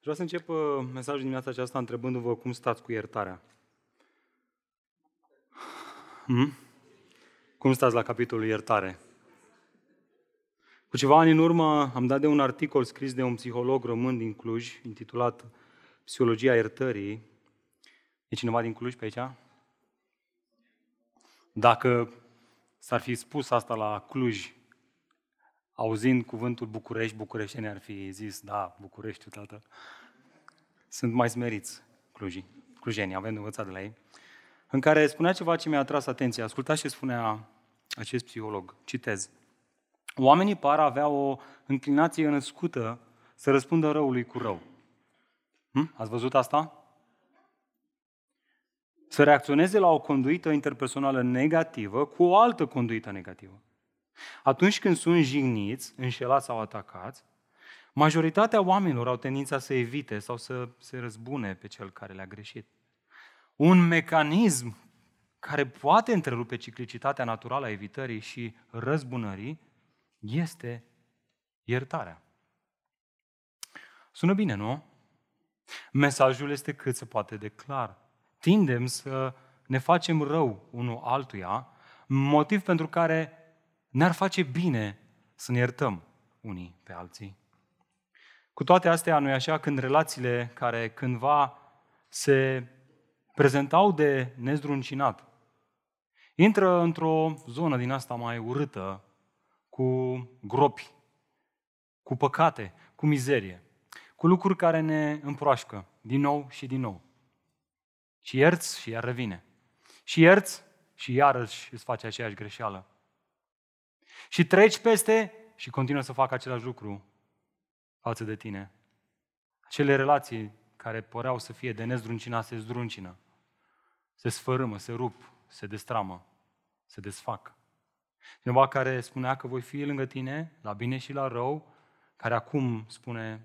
Vreau să încep uh, mesajul dimineața aceasta întrebându-vă cum stați cu iertarea. Hmm? Cum stați la capitolul iertare? Cu ceva ani în urmă am dat de un articol scris de un psiholog român din Cluj, intitulat Psihologia iertării. E cineva din Cluj pe aici? Dacă s-ar fi spus asta la Cluj, auzind cuvântul București, bucureștenii ar fi zis, da, București, tată. Sunt mai smeriți clujii, clujenii, avem de învățat de la ei, în care spunea ceva ce mi-a atras atenția. Ascultați ce spunea acest psiholog. Citez. Oamenii par avea o înclinație născută să răspundă răului cu rău. Hm? Ați văzut asta? Să reacționeze la o conduită interpersonală negativă cu o altă conduită negativă. Atunci când sunt jigniți, înșelați sau atacați, majoritatea oamenilor au tendința să evite sau să se răzbune pe cel care le-a greșit. Un mecanism care poate întrerupe ciclicitatea naturală a evitării și răzbunării este iertarea. Sună bine, nu? Mesajul este cât se poate de clar. Tindem să ne facem rău unul altuia, motiv pentru care ne-ar face bine să ne iertăm unii pe alții. Cu toate astea, nu așa, când relațiile care cândva se prezentau de nezdruncinat, intră într-o zonă din asta mai urâtă, cu gropi, cu păcate, cu mizerie, cu lucruri care ne împroașcă din nou și din nou. Și ierți și iar revine. Și ierți și iarăși îți face aceeași greșeală. Și treci peste și continuă să facă același lucru față de tine. Acele relații care păreau să fie de nezdruncinat se zdruncină, se sfărâmă, se rup, se destramă, se desfac. Cineva care spunea că voi fi lângă tine, la bine și la rău, care acum spune,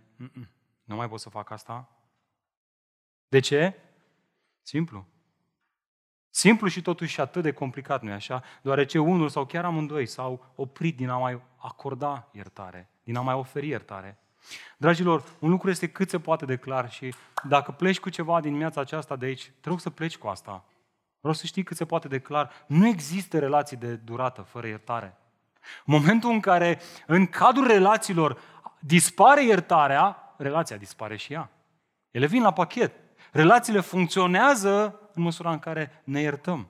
nu mai pot să fac asta. De ce? Simplu. Simplu și totuși atât de complicat, nu-i așa? Deoarece unul sau chiar amândoi s-au oprit din a mai acorda iertare, din a mai oferi iertare. Dragilor, un lucru este cât se poate de clar și dacă pleci cu ceva din viața aceasta de aici, trebuie să pleci cu asta. Vreau să știi cât se poate de clar. Nu există relații de durată fără iertare. Momentul în care în cadrul relațiilor dispare iertarea, relația dispare și ea. Ele vin la pachet. Relațiile funcționează în măsura în care ne iertăm.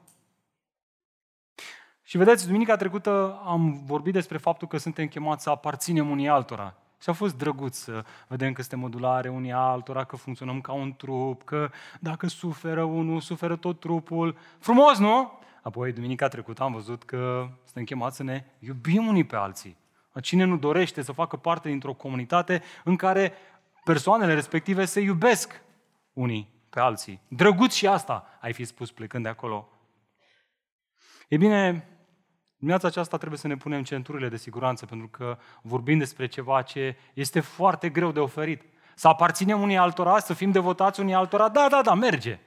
Și vedeți, duminica trecută am vorbit despre faptul că suntem chemați să aparținem unii altora. Și a fost drăguț să vedem că suntem modulare unii altora, că funcționăm ca un trup, că dacă suferă unul, suferă tot trupul. Frumos, nu? Apoi, duminica trecută am văzut că suntem chemați să ne iubim unii pe alții. Cine nu dorește să facă parte dintr-o comunitate în care persoanele respective se iubesc unii pe alții. Drăguț și asta, ai fi spus plecând de acolo. E bine, Dimineața aceasta trebuie să ne punem centurile de siguranță, pentru că vorbim despre ceva ce este foarte greu de oferit. Să aparținem unii altora, să fim devotați unii altora, da, da, da, merge.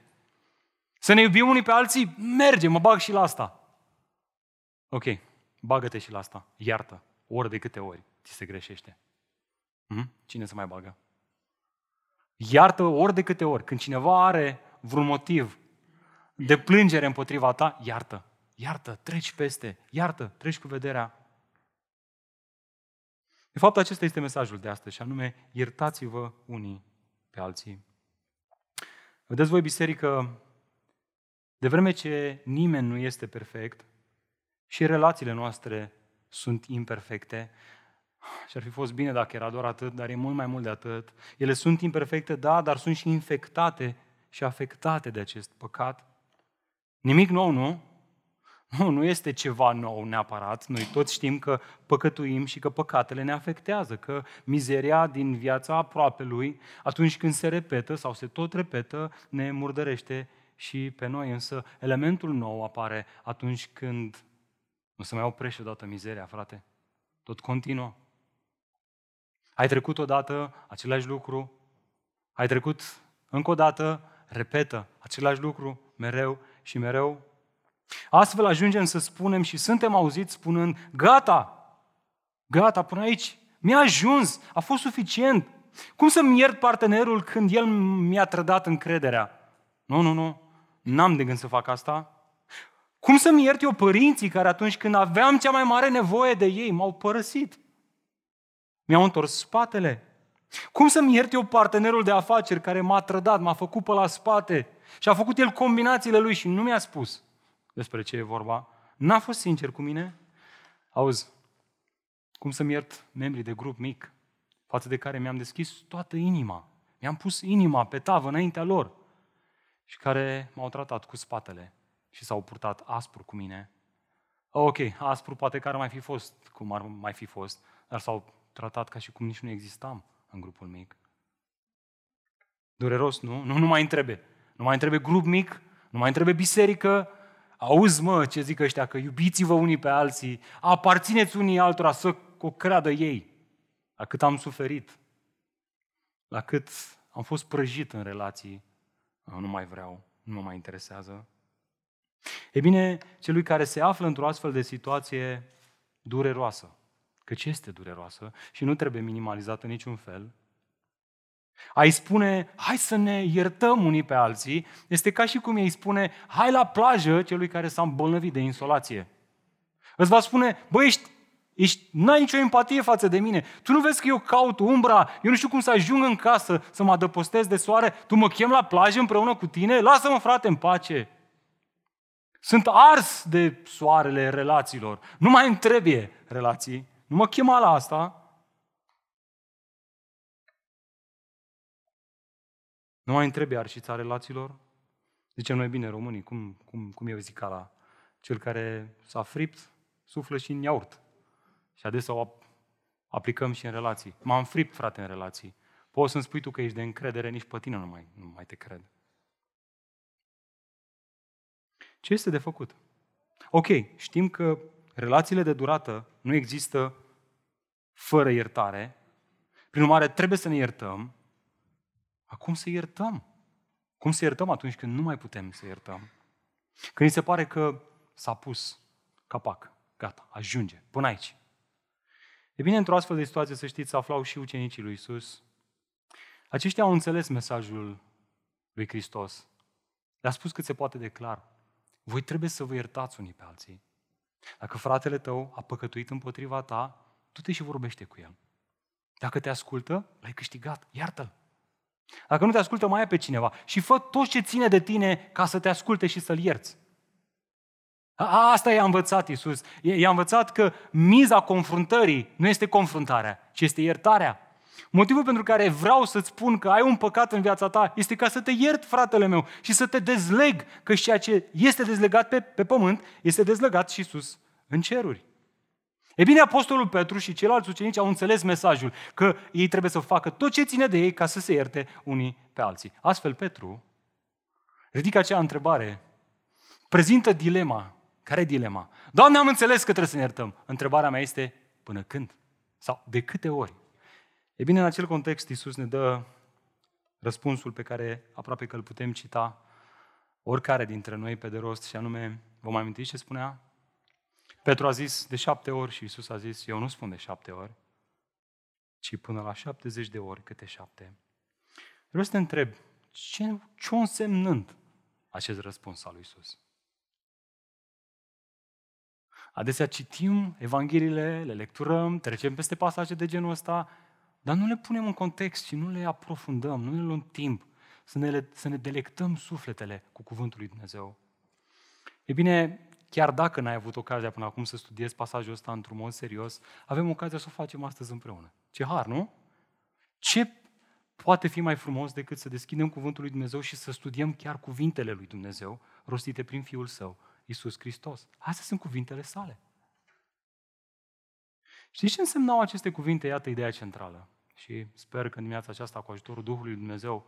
Să ne iubim unii pe alții, merge, mă bag și la asta. Ok, bagă-te și la asta, iartă, ori de câte ori ți se greșește. Hmm? Cine se mai bagă? Iartă ori de câte ori. Când cineva are vreun motiv de plângere împotriva ta, iartă. Iartă, treci peste, iartă, treci cu vederea. De fapt, acesta este mesajul de astăzi, și anume, iertați-vă unii pe alții. Vedeți voi, biserică, de vreme ce nimeni nu este perfect și relațiile noastre sunt imperfecte, și ar fi fost bine dacă era doar atât, dar e mult mai mult de atât. Ele sunt imperfecte, da, dar sunt și infectate și afectate de acest păcat. Nimic nou, nu? Nu, nu este ceva nou neapărat. Noi toți știm că păcătuim și că păcatele ne afectează, că mizeria din viața aproape lui, atunci când se repetă sau se tot repetă, ne murdărește și pe noi. Însă elementul nou apare atunci când nu se mai oprește odată mizeria, frate. Tot continuă. Ai trecut odată același lucru, ai trecut încă o dată, repetă același lucru mereu și mereu Astfel ajungem să spunem și suntem auziți spunând, gata, gata, până aici, mi-a ajuns, a fost suficient. Cum să-mi iert partenerul când el mi-a trădat încrederea? Nu, nu, nu, n-am de gând să fac asta. Cum să-mi iert eu părinții care atunci când aveam cea mai mare nevoie de ei m-au părăsit? Mi-au întors spatele. Cum să-mi iert eu partenerul de afaceri care m-a trădat, m-a făcut pe la spate și a făcut el combinațiile lui și nu mi-a spus despre ce e vorba? N-a fost sincer cu mine? Auzi, cum să-mi iert membrii de grup mic față de care mi-am deschis toată inima, mi-am pus inima pe tavă înaintea lor și care m-au tratat cu spatele și s-au purtat aspru cu mine. Ok, aspru poate că ar mai fi fost cum ar mai fi fost, dar s-au tratat ca și cum nici nu existam în grupul mic. Dureros, nu? Nu, nu mai întrebe. Nu mai întrebe grup mic, nu mai întrebe biserică. Auzi, mă, ce zic ăștia, că iubiți-vă unii pe alții, aparțineți unii altora să o creadă ei. La cât am suferit, la cât am fost prăjit în relații, nu mai vreau, nu mă mai interesează. E bine, celui care se află într-o astfel de situație dureroasă, căci este dureroasă și nu trebuie minimalizată în niciun fel, ai spune, hai să ne iertăm unii pe alții, este ca și cum ei spune, hai la plajă celui care s-a îmbolnăvit de insolație. Îți va spune, băi, ești, ești, n-ai nicio empatie față de mine. Tu nu vezi că eu caut umbra, eu nu știu cum să ajung în casă să mă adăpostez de soare, tu mă chem la plajă împreună cu tine? Lasă-mă, frate, în pace. Sunt ars de soarele relațiilor. Nu mai îmi trebuie relații. Nu mă chema la asta. Nu mai întrebe arșița relațiilor? Zicem noi bine românii, cum, cum, cum e la Cel care s-a fript, suflă și în iaurt. Și adesea o aplicăm și în relații. M-am fript, frate, în relații. Poți să-mi spui tu că ești de încredere, nici pe tine nu mai, nu mai te cred. Ce este de făcut? Ok, știm că relațiile de durată nu există fără iertare. Prin urmare, trebuie să ne iertăm. Acum să iertăm. Cum să iertăm atunci când nu mai putem să iertăm? Când îi se pare că s-a pus capac, gata, ajunge, până aici. E bine, într-o astfel de situație, să știți, să aflau și ucenicii lui Isus. Aceștia au înțeles mesajul lui Hristos. Le-a spus cât se poate de clar. Voi trebuie să vă iertați unii pe alții. Dacă fratele tău a păcătuit împotriva ta, tu te și vorbește cu el. Dacă te ascultă, l-ai câștigat, iartă-l. Dacă nu te ascultă, mai ai pe cineva. Și fă tot ce ține de tine ca să te asculte și să-l ierți. A, asta i-a învățat Iisus. I-a învățat că miza confruntării nu este confruntarea, ci este iertarea. Motivul pentru care vreau să-ți spun că ai un păcat în viața ta este ca să te iert, fratele meu, și să te dezleg, că ceea ce este dezlegat pe, pe pământ este dezlegat și sus în ceruri. E bine, Apostolul Petru și ceilalți ucenici au înțeles mesajul că ei trebuie să facă tot ce ține de ei ca să se ierte unii pe alții. Astfel, Petru ridică acea întrebare, prezintă dilema. Care e dilema? Doamne, am înțeles că trebuie să ne iertăm. Întrebarea mea este, până când? Sau de câte ori? E bine, în acel context, Iisus ne dă răspunsul pe care aproape că îl putem cita oricare dintre noi pe de rost, și anume, vă mai amintiți ce spunea? Petru a zis de șapte ori și Iisus a zis, eu nu spun de șapte ori, ci până la șaptezeci de ori câte șapte. Vreau să te întreb, ce, ce însemnând acest răspuns al lui Iisus? Adesea citim Evangheliile, le lecturăm, trecem peste pasaje de genul ăsta dar nu le punem în context și nu le aprofundăm, nu ne luăm timp să ne, să ne delectăm sufletele cu Cuvântul lui Dumnezeu. E bine, chiar dacă n-ai avut ocazia până acum să studiezi pasajul ăsta într-un mod serios, avem ocazia să o facem astăzi împreună. Ce har, nu? Ce poate fi mai frumos decât să deschidem Cuvântul lui Dumnezeu și să studiem chiar cuvintele lui Dumnezeu, rostite prin Fiul Său, Isus Hristos. Astea sunt cuvintele sale. Știți ce însemnau aceste cuvinte? Iată ideea centrală și sper că în dimineața aceasta, cu ajutorul Duhului Dumnezeu,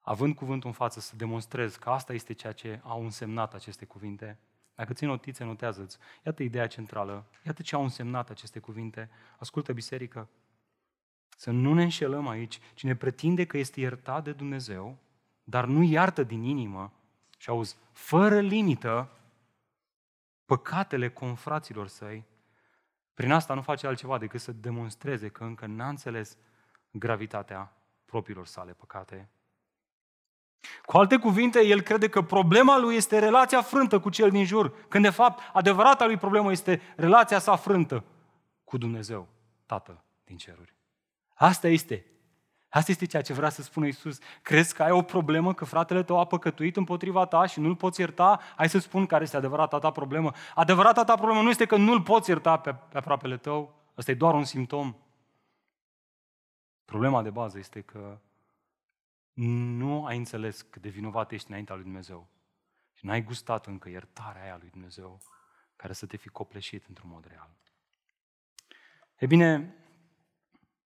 având cuvântul în față, să demonstrez că asta este ceea ce au însemnat aceste cuvinte. Dacă ții notițe, notează-ți. Iată ideea centrală. Iată ce au însemnat aceste cuvinte. Ascultă, biserică, să nu ne înșelăm aici. Cine pretinde că este iertat de Dumnezeu, dar nu iartă din inimă, și auzi, fără limită, păcatele confraților săi, prin asta nu face altceva decât să demonstreze că încă n-a înțeles gravitatea propriilor sale păcate. Cu alte cuvinte, el crede că problema lui este relația frântă cu cel din jur, când de fapt adevărata lui problemă este relația sa frântă cu Dumnezeu, Tatăl din ceruri. Asta este. Asta este ceea ce vrea să spună Isus. Crezi că ai o problemă, că fratele tău a păcătuit împotriva ta și nu-l poți ierta? Hai să spun care este adevărata ta problemă. Adevărata ta problemă nu este că nu-l poți ierta pe, pe aproapele tău. Ăsta e doar un simptom. Problema de bază este că nu ai înțeles cât de vinovat ești înaintea lui Dumnezeu. Și n-ai gustat încă iertarea aia lui Dumnezeu care să te fi copleșit într-un mod real. E bine,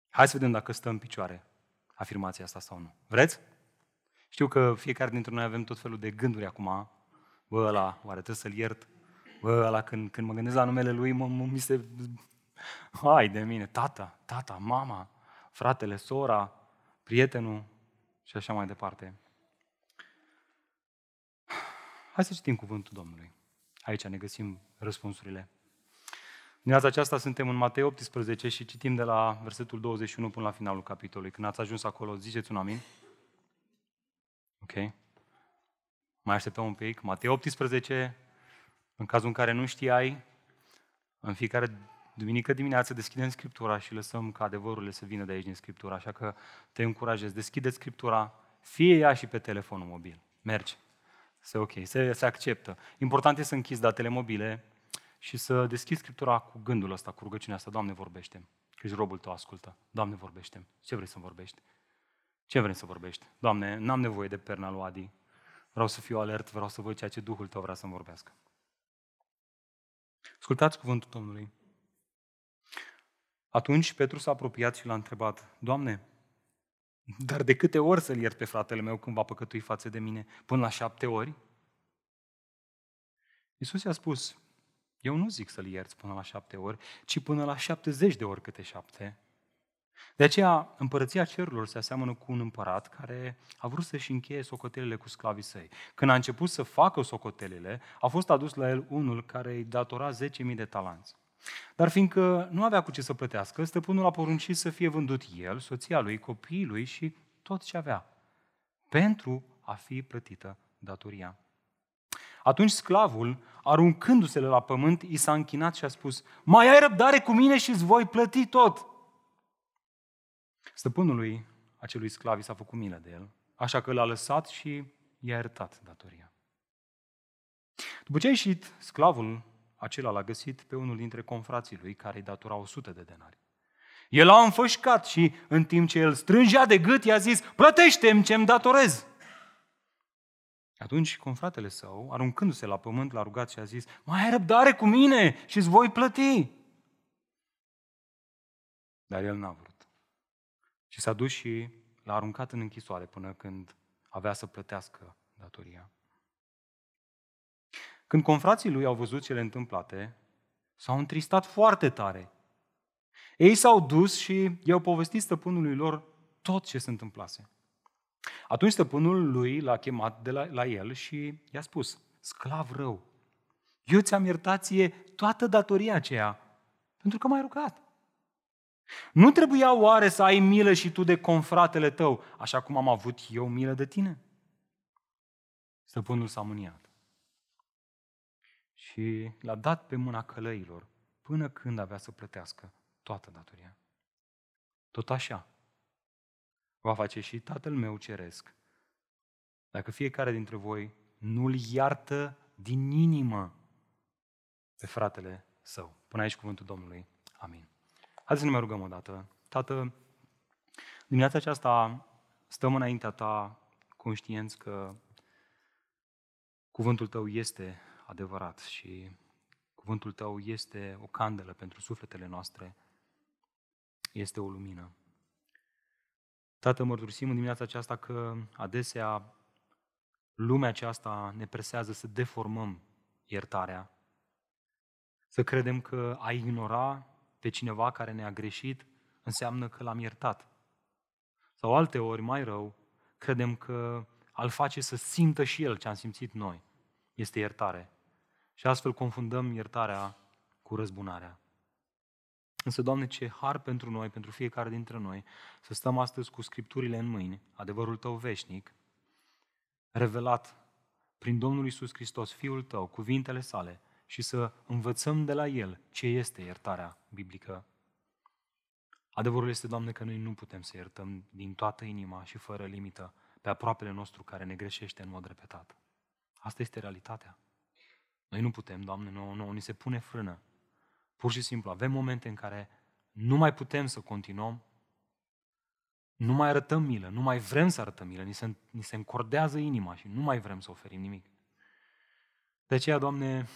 hai să vedem dacă stă în picioare afirmația asta sau nu. Vreți? Știu că fiecare dintre noi avem tot felul de gânduri acum. Bă, ăla, oare trebuie să-l iert? Bă, ăla, când, când mă gândesc la numele lui, mă, mă, mi se... Hai de mine, tata, tata, mama, fratele, sora, prietenul și așa mai departe. Hai să citim cuvântul Domnului. Aici ne găsim răspunsurile. Dimineața aceasta suntem în Matei 18 și citim de la versetul 21 până la finalul capitolului. Când ați ajuns acolo, ziceți un amin. Ok? Mai așteptăm un pic. Matei 18, în cazul în care nu știai, în fiecare duminică dimineață deschidem Scriptura și lăsăm ca adevărurile să vină de aici din Scriptura. Așa că te încurajez, deschide Scriptura, fie ea și pe telefonul mobil. Mergi. Se ok, se, se acceptă. Important e să închizi datele mobile, și să deschizi Scriptura cu gândul ăsta, cu rugăciunea asta, Doamne, vorbește că ești robul tău, ascultă. Doamne, vorbește Ce vrei să vorbești? Ce vrei să vorbești? Doamne, n-am nevoie de perna lui Adi. Vreau să fiu alert, vreau să văd ceea ce Duhul tău vrea să-mi vorbească. Ascultați cuvântul Domnului. Atunci Petru s-a apropiat și l-a întrebat, Doamne, dar de câte ori să-l iert pe fratele meu când va păcătui față de mine? Până la șapte ori? Iisus i-a spus, eu nu zic să-l ierți până la șapte ori, ci până la șaptezeci de ori câte șapte. De aceea, împărăția cerurilor se aseamănă cu un împărat care a vrut să-și încheie socotelele cu sclavii săi. Când a început să facă socotelele, a fost adus la el unul care îi datora 10.000 de talanți. Dar fiindcă nu avea cu ce să plătească, stăpânul a poruncit să fie vândut el, soția lui, copiii lui și tot ce avea, pentru a fi plătită datoria. Atunci sclavul, aruncându-se la pământ, i s-a închinat și a spus, mai ai răbdare cu mine și îți voi plăti tot. Stăpânului acelui sclav i s-a făcut milă de el, așa că l-a lăsat și i-a iertat datoria. După ce a ieșit, sclavul acela l-a găsit pe unul dintre confrații lui care îi datora 100 de denari. El a înfășcat și în timp ce el strângea de gât, i-a zis, plătește-mi ce-mi datorez. Atunci confratele său, aruncându-se la pământ, l-a rugat și a zis, mai ai răbdare cu mine și îți voi plăti. Dar el n-a vrut. Și s-a dus și l-a aruncat în închisoare până când avea să plătească datoria. Când confrații lui au văzut cele întâmplate, s-au întristat foarte tare. Ei s-au dus și i-au povestit stăpânului lor tot ce se întâmplase. Atunci stăpânul lui l-a chemat de la, la el și i-a spus, sclav rău, eu ți-am iertat ție toată datoria aceea, pentru că m-ai rugat. Nu trebuia oare să ai milă și tu de confratele tău, așa cum am avut eu milă de tine? Stăpânul s-a mâniat și l-a dat pe mâna călăilor până când avea să plătească toată datoria. Tot așa, va face și Tatăl meu ceresc. Dacă fiecare dintre voi nu-l iartă din inimă pe fratele său. Până aici cuvântul Domnului. Amin. Haideți să ne mai rugăm o dată. Tată, dimineața aceasta stăm înaintea ta conștienți că cuvântul tău este adevărat și cuvântul tău este o candelă pentru sufletele noastre, este o lumină. Tată, mărturisim în dimineața aceasta că adesea lumea aceasta ne presează să deformăm iertarea, să credem că a ignora pe cineva care ne-a greșit înseamnă că l-am iertat. Sau alte ori, mai rău, credem că al face să simtă și el ce am simțit noi. Este iertare. Și astfel confundăm iertarea cu răzbunarea. Însă, Doamne, ce har pentru noi, pentru fiecare dintre noi, să stăm astăzi cu Scripturile în mâini, adevărul Tău veșnic, revelat prin Domnul Isus Hristos, Fiul Tău, cuvintele sale, și să învățăm de la El ce este iertarea biblică. Adevărul este, Doamne, că noi nu putem să iertăm din toată inima și fără limită pe aproapele nostru care ne greșește în mod repetat. Asta este realitatea. Noi nu putem, Doamne, nu, nu, ni se pune frână. Pur și simplu, avem momente în care nu mai putem să continuăm, nu mai arătăm milă, nu mai vrem să arătăm milă, ni se, ni se încordează inima și nu mai vrem să oferim nimic. De aceea, Doamne,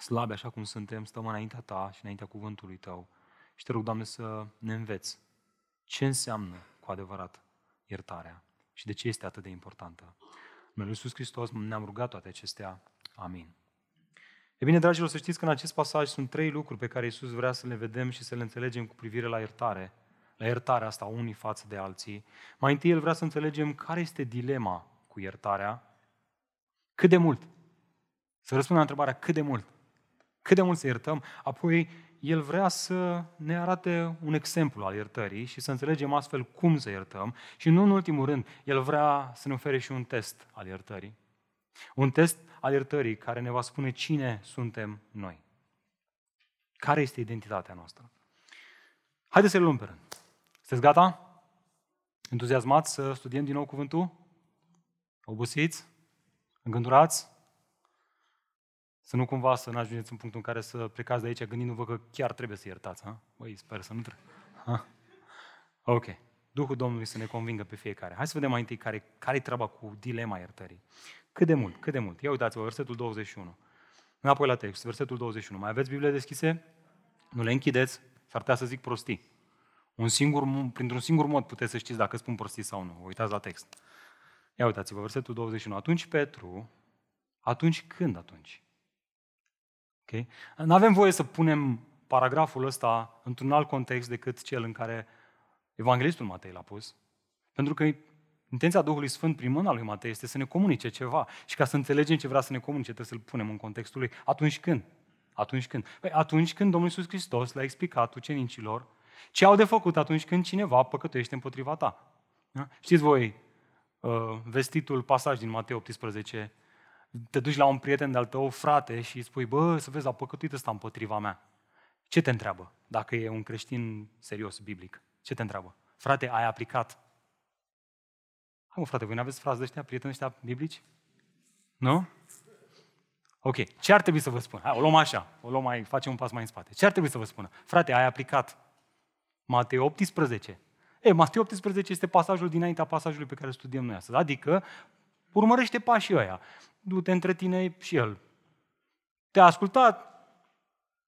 slabe așa cum suntem, stăm înaintea Ta și înaintea cuvântului Tău și te rog, Doamne, să ne înveți ce înseamnă cu adevărat iertarea și de ce este atât de importantă. În Iisus Hristos ne-am rugat toate acestea. Amin. E bine, dragilor, să știți că în acest pasaj sunt trei lucruri pe care Iisus vrea să le vedem și să le înțelegem cu privire la iertare, la iertarea asta unii față de alții. Mai întâi El vrea să înțelegem care este dilema cu iertarea, cât de mult. Să răspundem la întrebarea cât de mult. Cât de mult să iertăm, apoi el vrea să ne arate un exemplu al iertării și să înțelegem astfel cum să iertăm și nu în ultimul rând, El vrea să ne ofere și un test al iertării. Un test al iertării care ne va spune cine suntem noi. Care este identitatea noastră. Haideți să le luăm pe rând. Sunteți gata? Entuziasmați să studiem din nou cuvântul? Obosiți? Îngândurați? Să nu cumva să nu ajungeți în punctul în care să plecați de aici gândindu-vă că chiar trebuie să iertați. Ha? Băi, sper să nu trebuie. Ha? Ok. Duhul Domnului să ne convingă pe fiecare. Hai să vedem mai întâi care, care e treaba cu dilema iertării. Cât de mult, cât de mult. Ia uitați-vă, versetul 21. Înapoi la text, versetul 21. Mai aveți Biblie deschise? Nu le închideți, s-ar putea să zic prostii. Un singur, printr-un singur mod puteți să știți dacă spun prostii sau nu. Uitați la text. Ia uitați-vă, versetul 21. Atunci Petru, atunci când atunci? Okay? Nu avem voie să punem paragraful ăsta într-un alt context decât cel în care Evanghelistul Matei l-a pus. Pentru că intenția Duhului Sfânt prin mâna lui Matei este să ne comunice ceva. Și ca să înțelegem ce vrea să ne comunice, trebuie să-l punem în contextul lui. Atunci când? Atunci când? Păi atunci când Domnul Iisus Hristos le-a explicat ucenicilor ce au de făcut atunci când cineva păcătuiește împotriva ta. Da? Știți voi uh, vestitul pasaj din Matei 18, te duci la un prieten de-al tău, frate, și îi spui, bă, să vezi, a păcătuit ăsta împotriva mea. Ce te întreabă? Dacă e un creștin serios, biblic. Ce te întreabă? Frate, ai aplicat? Hai mă, frate, voi nu aveți fraze de ăștia, prieteni ăștia biblici? Nu? Ok, ce ar trebui să vă spun? Hai, o luăm așa, o luăm mai, facem un pas mai în spate. Ce ar trebui să vă spună? Frate, ai aplicat Matei 18. E, Matei 18 este pasajul dinaintea pasajului pe care îl studiem noi astăzi. Adică, urmărește pașii ăia du-te între tine și el. Te-a ascultat,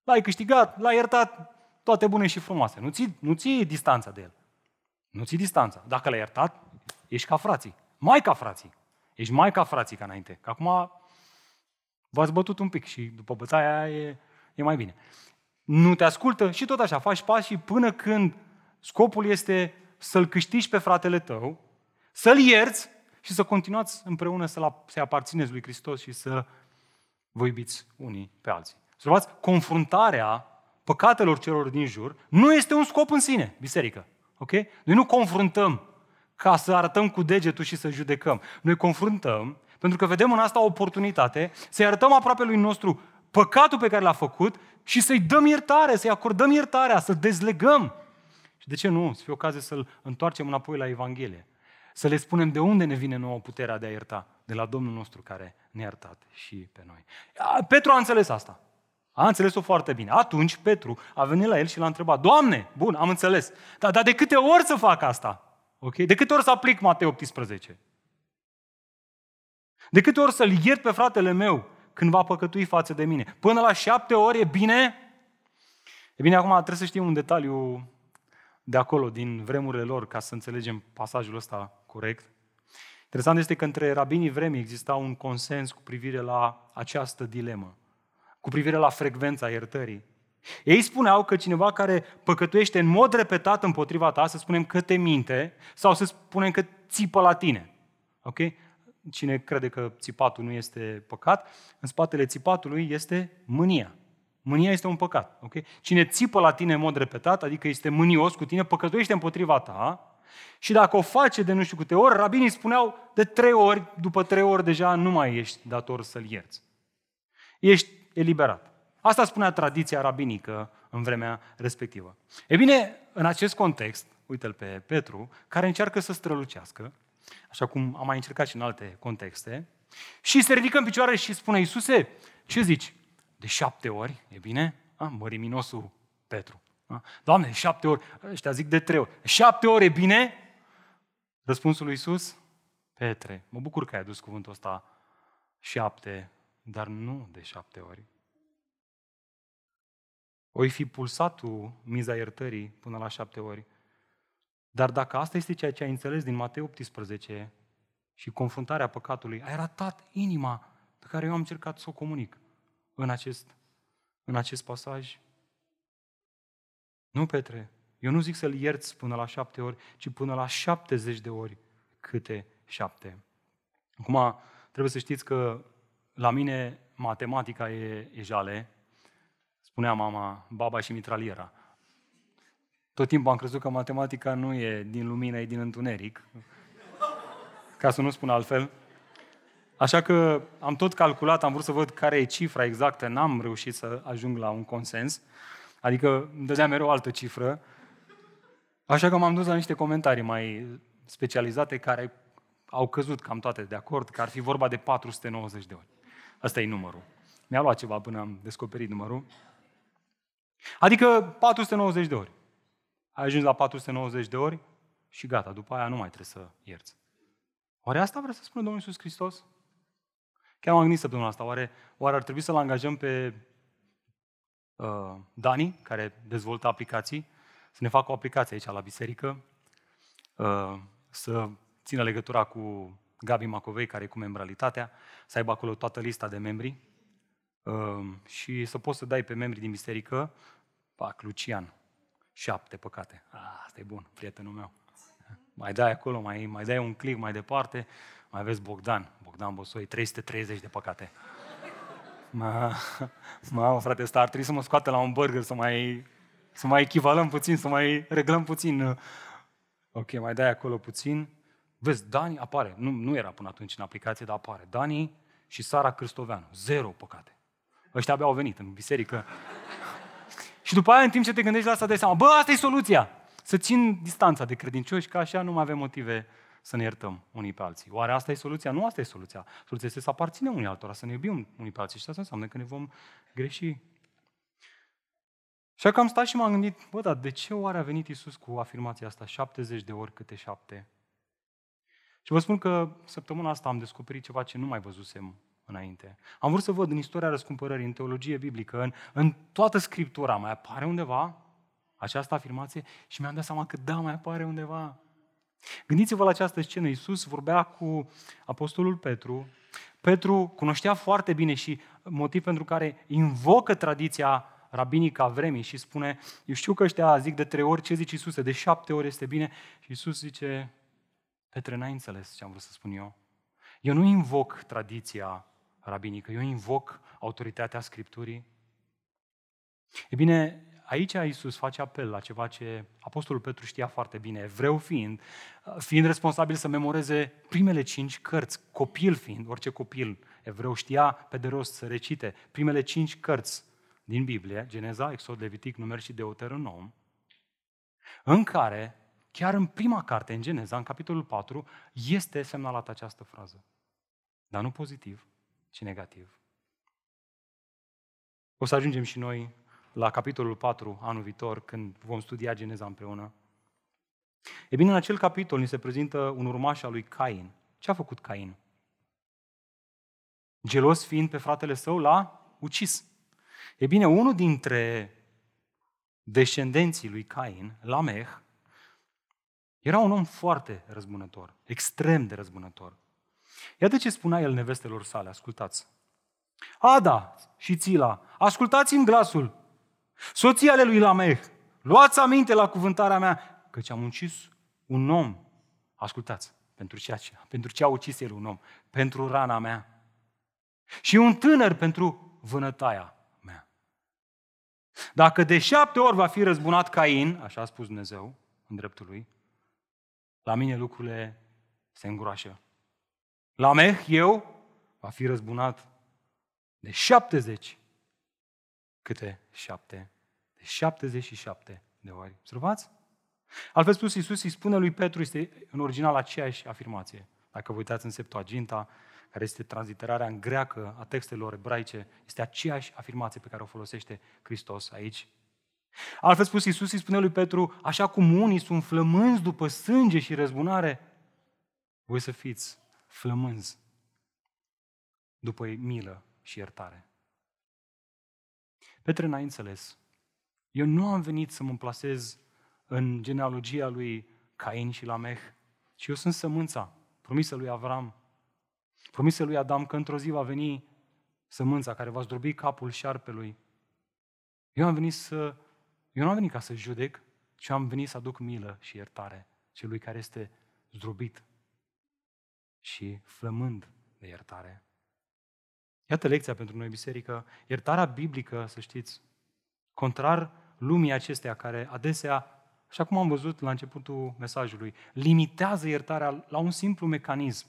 l-ai câștigat, l-ai iertat, toate bune și frumoase. Nu ții, nu ții distanța de el. Nu ții distanța. Dacă l-ai iertat, ești ca frații. Mai ca frații. Ești mai ca frații ca înainte. Că acum v-ați bătut un pic și după bătaia aia e, e mai bine. Nu te ascultă și tot așa, faci pași până când scopul este să-l câștigi pe fratele tău, să-l ierți și să continuați împreună să-L, să aparțineți lui Hristos și să vă iubiți unii pe alții. Să confruntarea păcatelor celor din jur nu este un scop în sine, biserică. Ok? Noi nu confruntăm ca să arătăm cu degetul și să judecăm. Noi confruntăm pentru că vedem în asta o oportunitate să-i arătăm aproape lui nostru păcatul pe care l-a făcut și să-i dăm iertare, să-i acordăm iertarea, să dezlegăm. Și de ce nu? Să fie ocazie să-l întoarcem înapoi la Evanghelie. Să le spunem de unde ne vine nouă puterea de a ierta. De la Domnul nostru care ne-a iertat și pe noi. Petru a înțeles asta. A înțeles-o foarte bine. Atunci Petru a venit la el și l-a întrebat, Doamne, bun, am înțeles, dar, dar de câte ori să fac asta? Ok? De câte ori să aplic Matei 18? De câte ori să-l iert pe fratele meu când va păcătui față de mine? Până la șapte ori e bine? E bine, acum trebuie să știm un detaliu de acolo, din vremurile lor, ca să înțelegem pasajul ăsta corect. Interesant este că între rabinii vremii exista un consens cu privire la această dilemă, cu privire la frecvența iertării. Ei spuneau că cineva care păcătuiește în mod repetat împotriva ta, să spunem că te minte, sau să spunem că țipă la tine. Ok? Cine crede că țipatul nu este păcat, în spatele țipatului este mânia. Mânia este un păcat. Okay? Cine țipă la tine în mod repetat, adică este mânios cu tine, păcătuiește împotriva ta și dacă o face de nu știu câte ori, rabinii spuneau de trei ori, după trei ori deja nu mai ești dator să-l ierți. Ești eliberat. Asta spunea tradiția rabinică în vremea respectivă. E bine, în acest context, uite-l pe Petru, care încearcă să strălucească, așa cum am mai încercat și în alte contexte, și se ridică în picioare și spune, Iisuse, ce zici? De șapte ori, e bine? A, măriminosul Petru. A? Doamne, de șapte ori, ăștia zic de trei ori. De șapte ori e bine? Răspunsul lui Iisus? Petre, mă bucur că ai adus cuvântul ăsta șapte, dar nu de șapte ori. Oi fi pulsatul miza iertării până la șapte ori. Dar dacă asta este ceea ce ai înțeles din Matei 18 și confruntarea păcatului, ai ratat inima pe care eu am încercat să o comunic în acest, în acest pasaj. Nu, Petre, eu nu zic să-l ierți până la șapte ori, ci până la șaptezeci de ori câte șapte. Acum, trebuie să știți că la mine matematica e, e jale, spunea mama, baba și mitraliera. Tot timpul am crezut că matematica nu e din lumină, e din întuneric. Ca să nu spun altfel. Așa că am tot calculat, am vrut să văd care e cifra exactă, n-am reușit să ajung la un consens. Adică îmi dădea mereu altă cifră. Așa că m-am dus la niște comentarii mai specializate care au căzut cam toate de acord că ar fi vorba de 490 de ori. Asta e numărul. Mi-a luat ceva până am descoperit numărul. Adică 490 de ori. Ai ajuns la 490 de ori și gata, după aia nu mai trebuie să ierți. Oare asta vrea să spună Domnul Iisus Hristos? Chiar m-am gândit săptămâna asta, oare, oare ar trebui să-l angajăm pe uh, Dani, care dezvoltă aplicații, să ne facă o aplicație aici la biserică, uh, să țină legătura cu Gabi Macovei, care e cu membralitatea, să aibă acolo toată lista de membri uh, și să poți să dai pe membrii din biserică, pac, Lucian, șapte păcate. Ah, asta e bun, prietenul meu. Mai dai acolo, mai, mai dai un click mai departe, mai vezi Bogdan, Bogdan Bosoi, 330 de păcate. Ma, ma, frate, ăsta ar trebui să mă scoată la un burger, să mai, să mai echivalăm puțin, să mai reglăm puțin. Ok, mai dai acolo puțin. Vezi, Dani apare. Nu, nu era până atunci în aplicație, dar apare. Dani și Sara Cristoveanu. Zero păcate. Ăștia abia au venit în biserică. Și după aia, în timp ce te gândești la asta, dai seama, bă, asta e soluția. Să țin distanța de credincioși, că așa nu mai avem motive să ne iertăm unii pe alții. Oare asta e soluția? Nu asta e soluția. Soluția este să aparținem unii altora, să ne iubim unii pe alții și asta înseamnă că ne vom greși. Și că am stat și m-am gândit, bă, dar de ce oare a venit Isus cu afirmația asta 70 de ori câte șapte? Și vă spun că săptămâna asta am descoperit ceva ce nu mai văzusem înainte. Am vrut să văd în istoria răscumpărării, în teologie biblică, în, în toată Scriptura, mai apare undeva această afirmație și mi-am dat seama că da, mai apare undeva. Gândiți-vă la această scenă. Iisus vorbea cu apostolul Petru. Petru cunoștea foarte bine și motiv pentru care invocă tradiția rabinică a vremii și spune, eu știu că ăștia zic de trei ori, ce zici Iisuse? De șapte ori este bine. Și Iisus zice, Petre, n-ai înțeles ce am vrut să spun eu. Eu nu invoc tradiția rabinică, eu invoc autoritatea Scripturii. E bine, aici Iisus face apel la ceva ce Apostolul Petru știa foarte bine, evreu fiind, fiind responsabil să memoreze primele cinci cărți, copil fiind, orice copil evreu știa pe de rost să recite primele cinci cărți din Biblie, Geneza, Exod, Levitic, Numer și Deuteronom, în care, chiar în prima carte, în Geneza, în capitolul 4, este semnalată această frază. Dar nu pozitiv, ci negativ. O să ajungem și noi la capitolul 4 anul viitor, când vom studia Geneza împreună. E bine, în acel capitol ni se prezintă un urmaș al lui Cain. Ce a făcut Cain? Gelos fiind pe fratele său, l-a ucis. E bine, unul dintre descendenții lui Cain, Lameh, era un om foarte răzbunător, extrem de răzbunător. Iată ce spunea el nevestelor sale, ascultați. Ada și Țila, ascultați-mi glasul, Soția ale lui Lameh, luați aminte la cuvântarea mea, căci am ucis un om. Ascultați, pentru ce, pentru ce a ucis el un om? Pentru rana mea. Și un tânăr pentru vânătaia mea. Dacă de șapte ori va fi răzbunat Cain, așa a spus Dumnezeu, în dreptul lui, la mine lucrurile se îngroașă. La Meh, eu, va fi răzbunat de 70. Câte șapte? De 77 de ori. Observați? Altfel spus, Iisus îi spune lui Petru, este în original aceeași afirmație. Dacă vă uitați în Septuaginta, care este tranziterarea în greacă a textelor ebraice, este aceeași afirmație pe care o folosește Hristos aici. Altfel spus, Iisus îi spune lui Petru, așa cum unii sunt flămânzi după sânge și răzbunare, voi să fiți flămânzi după milă și iertare. Petre n-ai înțeles. Eu nu am venit să mă plasez în genealogia lui Cain și Lameh, ci eu sunt sămânța promisă lui Avram, promisă lui Adam că într-o zi va veni sămânța care va zdrobi capul șarpelui. Eu am venit să, eu nu am venit ca să judec, ci am venit să aduc milă și iertare celui care este zdrobit și flămând de iertare. Iată lecția pentru noi, biserică. Iertarea biblică, să știți, contrar lumii acesteia care adesea, așa cum am văzut la începutul mesajului, limitează iertarea la un simplu mecanism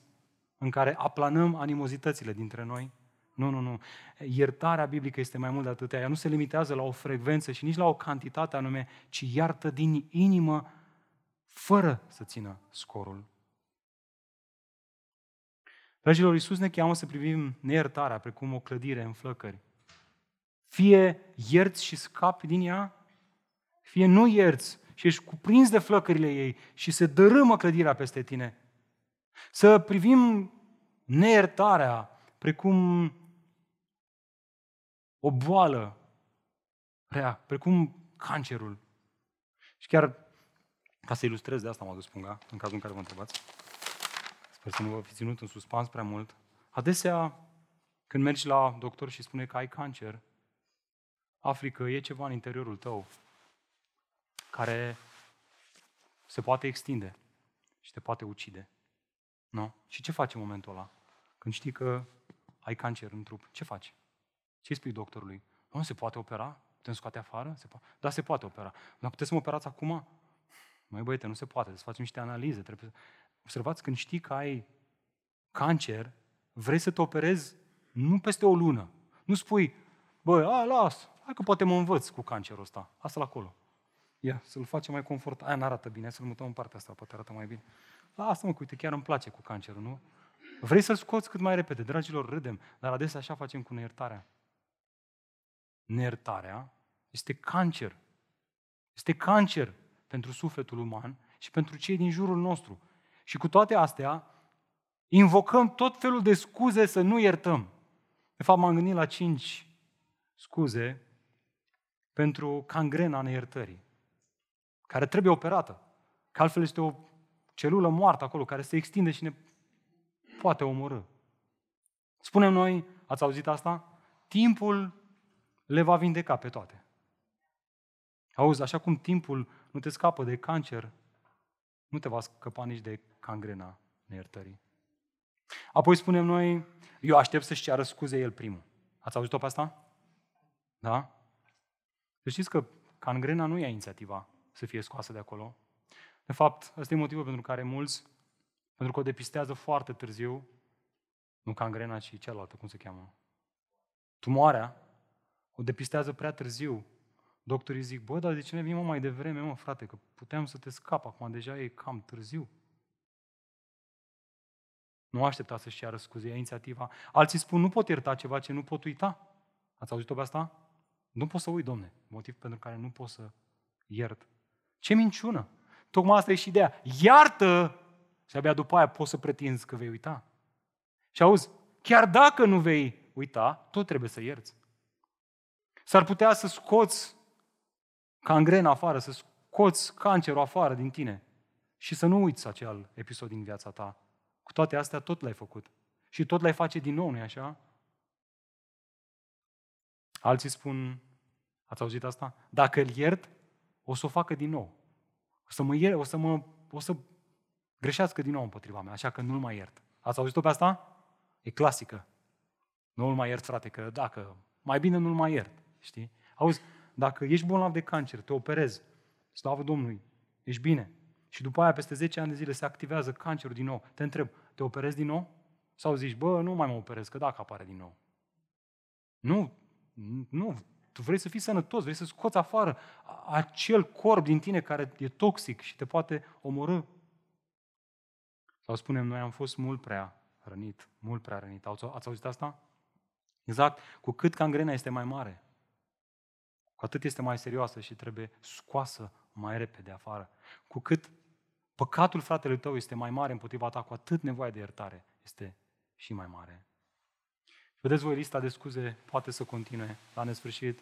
în care aplanăm animozitățile dintre noi. Nu, nu, nu. Iertarea biblică este mai mult de atâtea. Ea nu se limitează la o frecvență și nici la o cantitate anume, ci iartă din inimă fără să țină scorul. Dragilor, Iisus ne cheamă să privim neiertarea precum o clădire în flăcări. Fie ierți și scapi din ea, fie nu ierți și ești cuprins de flăcările ei și se dărâmă clădirea peste tine. Să privim neiertarea precum o boală rea, precum cancerul. Și chiar ca să ilustrez de asta m-a dus punga, în cazul în care vă întrebați. Sper să nu vă fi ținut în suspans prea mult. Adesea, când mergi la doctor și spune că ai cancer, afli că e ceva în interiorul tău care se poate extinde și te poate ucide. Nu? Și ce faci în momentul ăla? Când știi că ai cancer în trup, ce faci? Ce spui doctorului? Nu se poate opera? Putem scoate afară? Se po- da, se poate opera. Dar puteți să mă operați acum? Mai băiete, nu se poate, să facem niște analize. Trebuie să... Observați, când știi că ai cancer, vrei să te operezi nu peste o lună. Nu spui, băi, a, las, hai că poate mă învăț cu cancerul ăsta. Asta la acolo. Ia, să-l facem mai confort. Aia n-arată bine, să-l mutăm în partea asta, poate arată mai bine. Lasă-mă, uite, chiar îmi place cu cancerul, nu? Vrei să-l scoți cât mai repede. Dragilor, râdem, dar adesea așa facem cu neiertarea. Neiertarea este cancer. Este cancer pentru sufletul uman și pentru cei din jurul nostru. Și cu toate astea, invocăm tot felul de scuze să nu iertăm. De fapt, m-am gândit la cinci scuze pentru cangrena neiertării, care trebuie operată. Că altfel este o celulă moartă acolo, care se extinde și ne poate omorâ. Spunem noi, ați auzit asta? Timpul le va vindeca pe toate. Auzi, așa cum timpul nu te scapă de cancer, nu te va scăpa nici de cangrena neiertării. Apoi spunem noi, eu aștept să-și ceară scuze el primul. Ați auzit-o pe asta? Da? Să știți că cangrena nu ia inițiativa să fie scoasă de acolo. De fapt, ăsta e motivul pentru care mulți, pentru că o depistează foarte târziu, nu cangrena, ci cealaltă, cum se cheamă? Tumoarea, o depistează prea târziu. Doctorii zic, bă, dar de ce ne vin mai devreme, mă, frate, că puteam să te scap, acum deja e cam târziu. Nu aștepta să-și ceară scuze, ia inițiativa. Alții spun, nu pot ierta ceva ce nu pot uita. Ați auzit-o pe asta? Nu pot să uit, domne. Motiv pentru care nu pot să iert. Ce minciună! Tocmai asta e și ideea. Iartă și abia după aia poți să pretinzi că vei uita. Și auzi, chiar dacă nu vei uita, tot trebuie să ierți. S-ar putea să scoți cangrena afară, să scoți cancerul afară din tine și să nu uiți acel episod din viața ta. Cu toate astea tot l-ai făcut. Și tot l-ai face din nou, nu așa? Alții spun, ați auzit asta? Dacă îl iert, o să o facă din nou. O să mă, iert, o să mă o să greșească din nou împotriva mea, așa că nu-l mai iert. Ați auzit-o pe asta? E clasică. Nu-l mai iert, frate, că dacă, mai bine nu-l mai iert, știi? Auzi, dacă ești bolnav de cancer, te operezi, slavă Domnului, ești bine, și după aia, peste 10 ani de zile, se activează cancerul din nou, te întreb, te operezi din nou? Sau zici, bă, nu mai mă operez, că dacă apare din nou. Nu, nu, tu vrei să fii sănătos, vrei să scoți afară acel corp din tine care e toxic și te poate omorâ. Sau spunem, noi am fost mult prea rănit, mult prea rănit. Ați auzit asta? Exact. Cu cât cangrena este mai mare, cu atât este mai serioasă și trebuie scoasă mai repede afară. Cu cât păcatul fratelui tău este mai mare împotriva ta, cu atât nevoia de iertare este și mai mare. Vedeți voi, lista de scuze poate să continue la nesfârșit.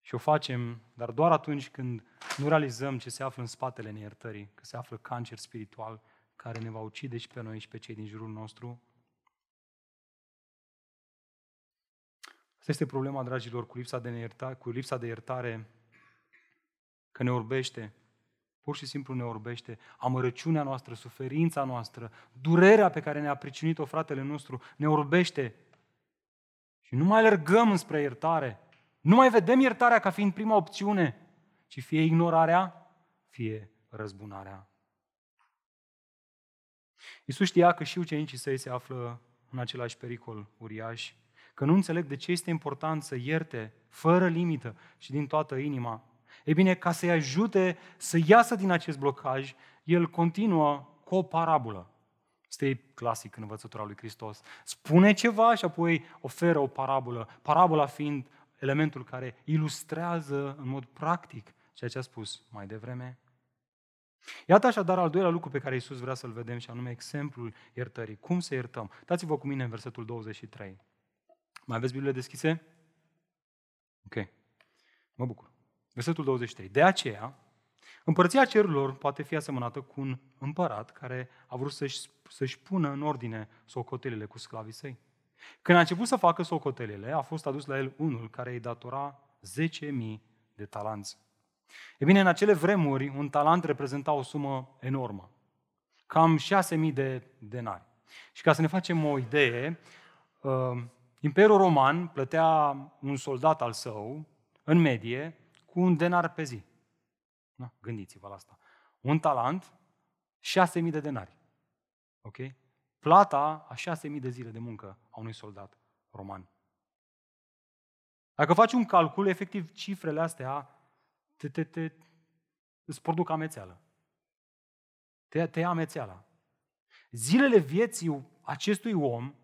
Și o facem, dar doar atunci când nu realizăm ce se află în spatele neiertării, că se află cancer spiritual care ne va ucide și pe noi și pe cei din jurul nostru. Asta este problema, dragilor, cu lipsa de, neiertare, cu lipsa de iertare, că ne orbește, pur și simplu ne orbește amărăciunea noastră, suferința noastră, durerea pe care ne-a pricinit-o fratele nostru, ne orbește. Și nu mai alergăm înspre iertare. Nu mai vedem iertarea ca fiind prima opțiune, ci fie ignorarea, fie răzbunarea. Iisus știa că și ucenicii săi se află în același pericol uriaș, că nu înțeleg de ce este important să ierte fără limită și din toată inima. Ei bine, ca să-i ajute să iasă din acest blocaj, el continuă cu o parabolă. Asta e clasic în învățătura lui Hristos. Spune ceva și apoi oferă o parabolă. Parabola fiind elementul care ilustrează în mod practic ceea ce a spus mai devreme. Iată așadar al doilea lucru pe care Iisus vrea să-l vedem și anume exemplul iertării. Cum să iertăm? Dați-vă cu mine în versetul 23. Mai aveți Biblie deschise? Ok. Mă bucur. Versetul 23. De aceea, împărăția cerurilor poate fi asemănată cu un împărat care a vrut să-și, să-și pună în ordine socotelele cu sclavii săi. Când a început să facă socotelele, a fost adus la el unul care îi datora 10.000 de talanți. E bine, în acele vremuri, un talent reprezenta o sumă enormă. Cam 6.000 de denari. Și ca să ne facem o idee, uh, Imperiul Roman plătea un soldat al său, în medie, cu un denar pe zi. Da? Gândiți-vă la asta. Un talent, 6.000 de denari. Ok? Plata a 6.000 de zile de muncă a unui soldat roman. Dacă faci un calcul, efectiv, cifrele astea te, te, te, îți produc amețeală. Te, te ia amețeala. Zilele vieții acestui om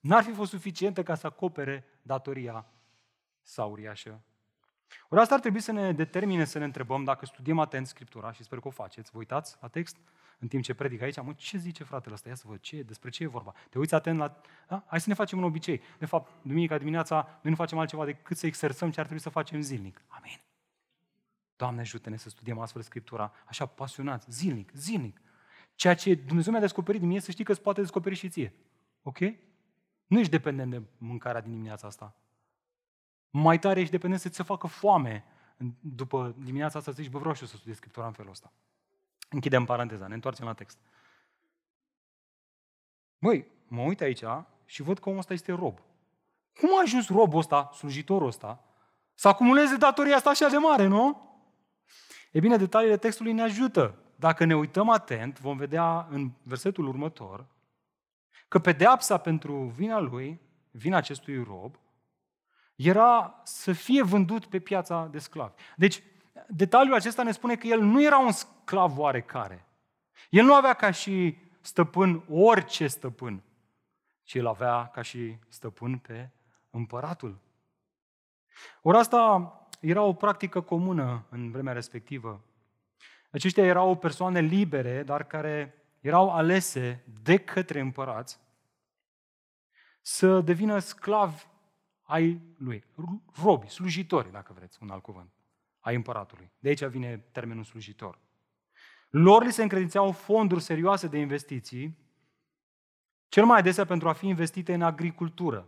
n-ar fi fost suficiente ca să acopere datoria sa uriașă. Ori asta ar trebui să ne determine să ne întrebăm dacă studiem atent Scriptura și sper că o faceți. Vă uitați la text în timp ce predic aici, mă, ce zice fratele ăsta? Ia să văd, ce, despre ce e vorba? Te uiți atent la... Da? Hai să ne facem un obicei. De fapt, duminica dimineața noi nu facem altceva decât să exersăm ce ar trebui să facem zilnic. Amin. Doamne, ajută-ne să studiem astfel Scriptura, așa pasionați, zilnic, zilnic. Ceea ce Dumnezeu mi-a descoperit din mine, să știi că îți poate descoperi și ție. Ok? Nu ești dependent de mâncarea din dimineața asta. Mai tare ești dependent să-ți se facă foame după dimineața asta să zici, bă, vreau și eu să studiez Scriptura în felul ăsta. Închidem paranteza, ne întoarcem la text. Măi, mă uit aici și văd că omul ăsta este rob. Cum a ajuns robul ăsta, slujitorul ăsta, să acumuleze datoria asta așa de mare, nu? E bine, detaliile textului ne ajută. Dacă ne uităm atent, vom vedea în versetul următor că pedeapsa pentru vina lui, vina acestui rob, era să fie vândut pe piața de sclavi. Deci, detaliul acesta ne spune că el nu era un sclav oarecare. El nu avea ca și stăpân orice stăpân, ci el avea ca și stăpân pe împăratul. Ori asta era o practică comună în vremea respectivă. Aceștia erau persoane libere, dar care erau alese de către împărați să devină sclavi ai lui, robi, slujitori, dacă vreți, un alt cuvânt, ai împăratului. De aici vine termenul slujitor. Lor li se încredințeau fonduri serioase de investiții, cel mai adesea pentru a fi investite în agricultură.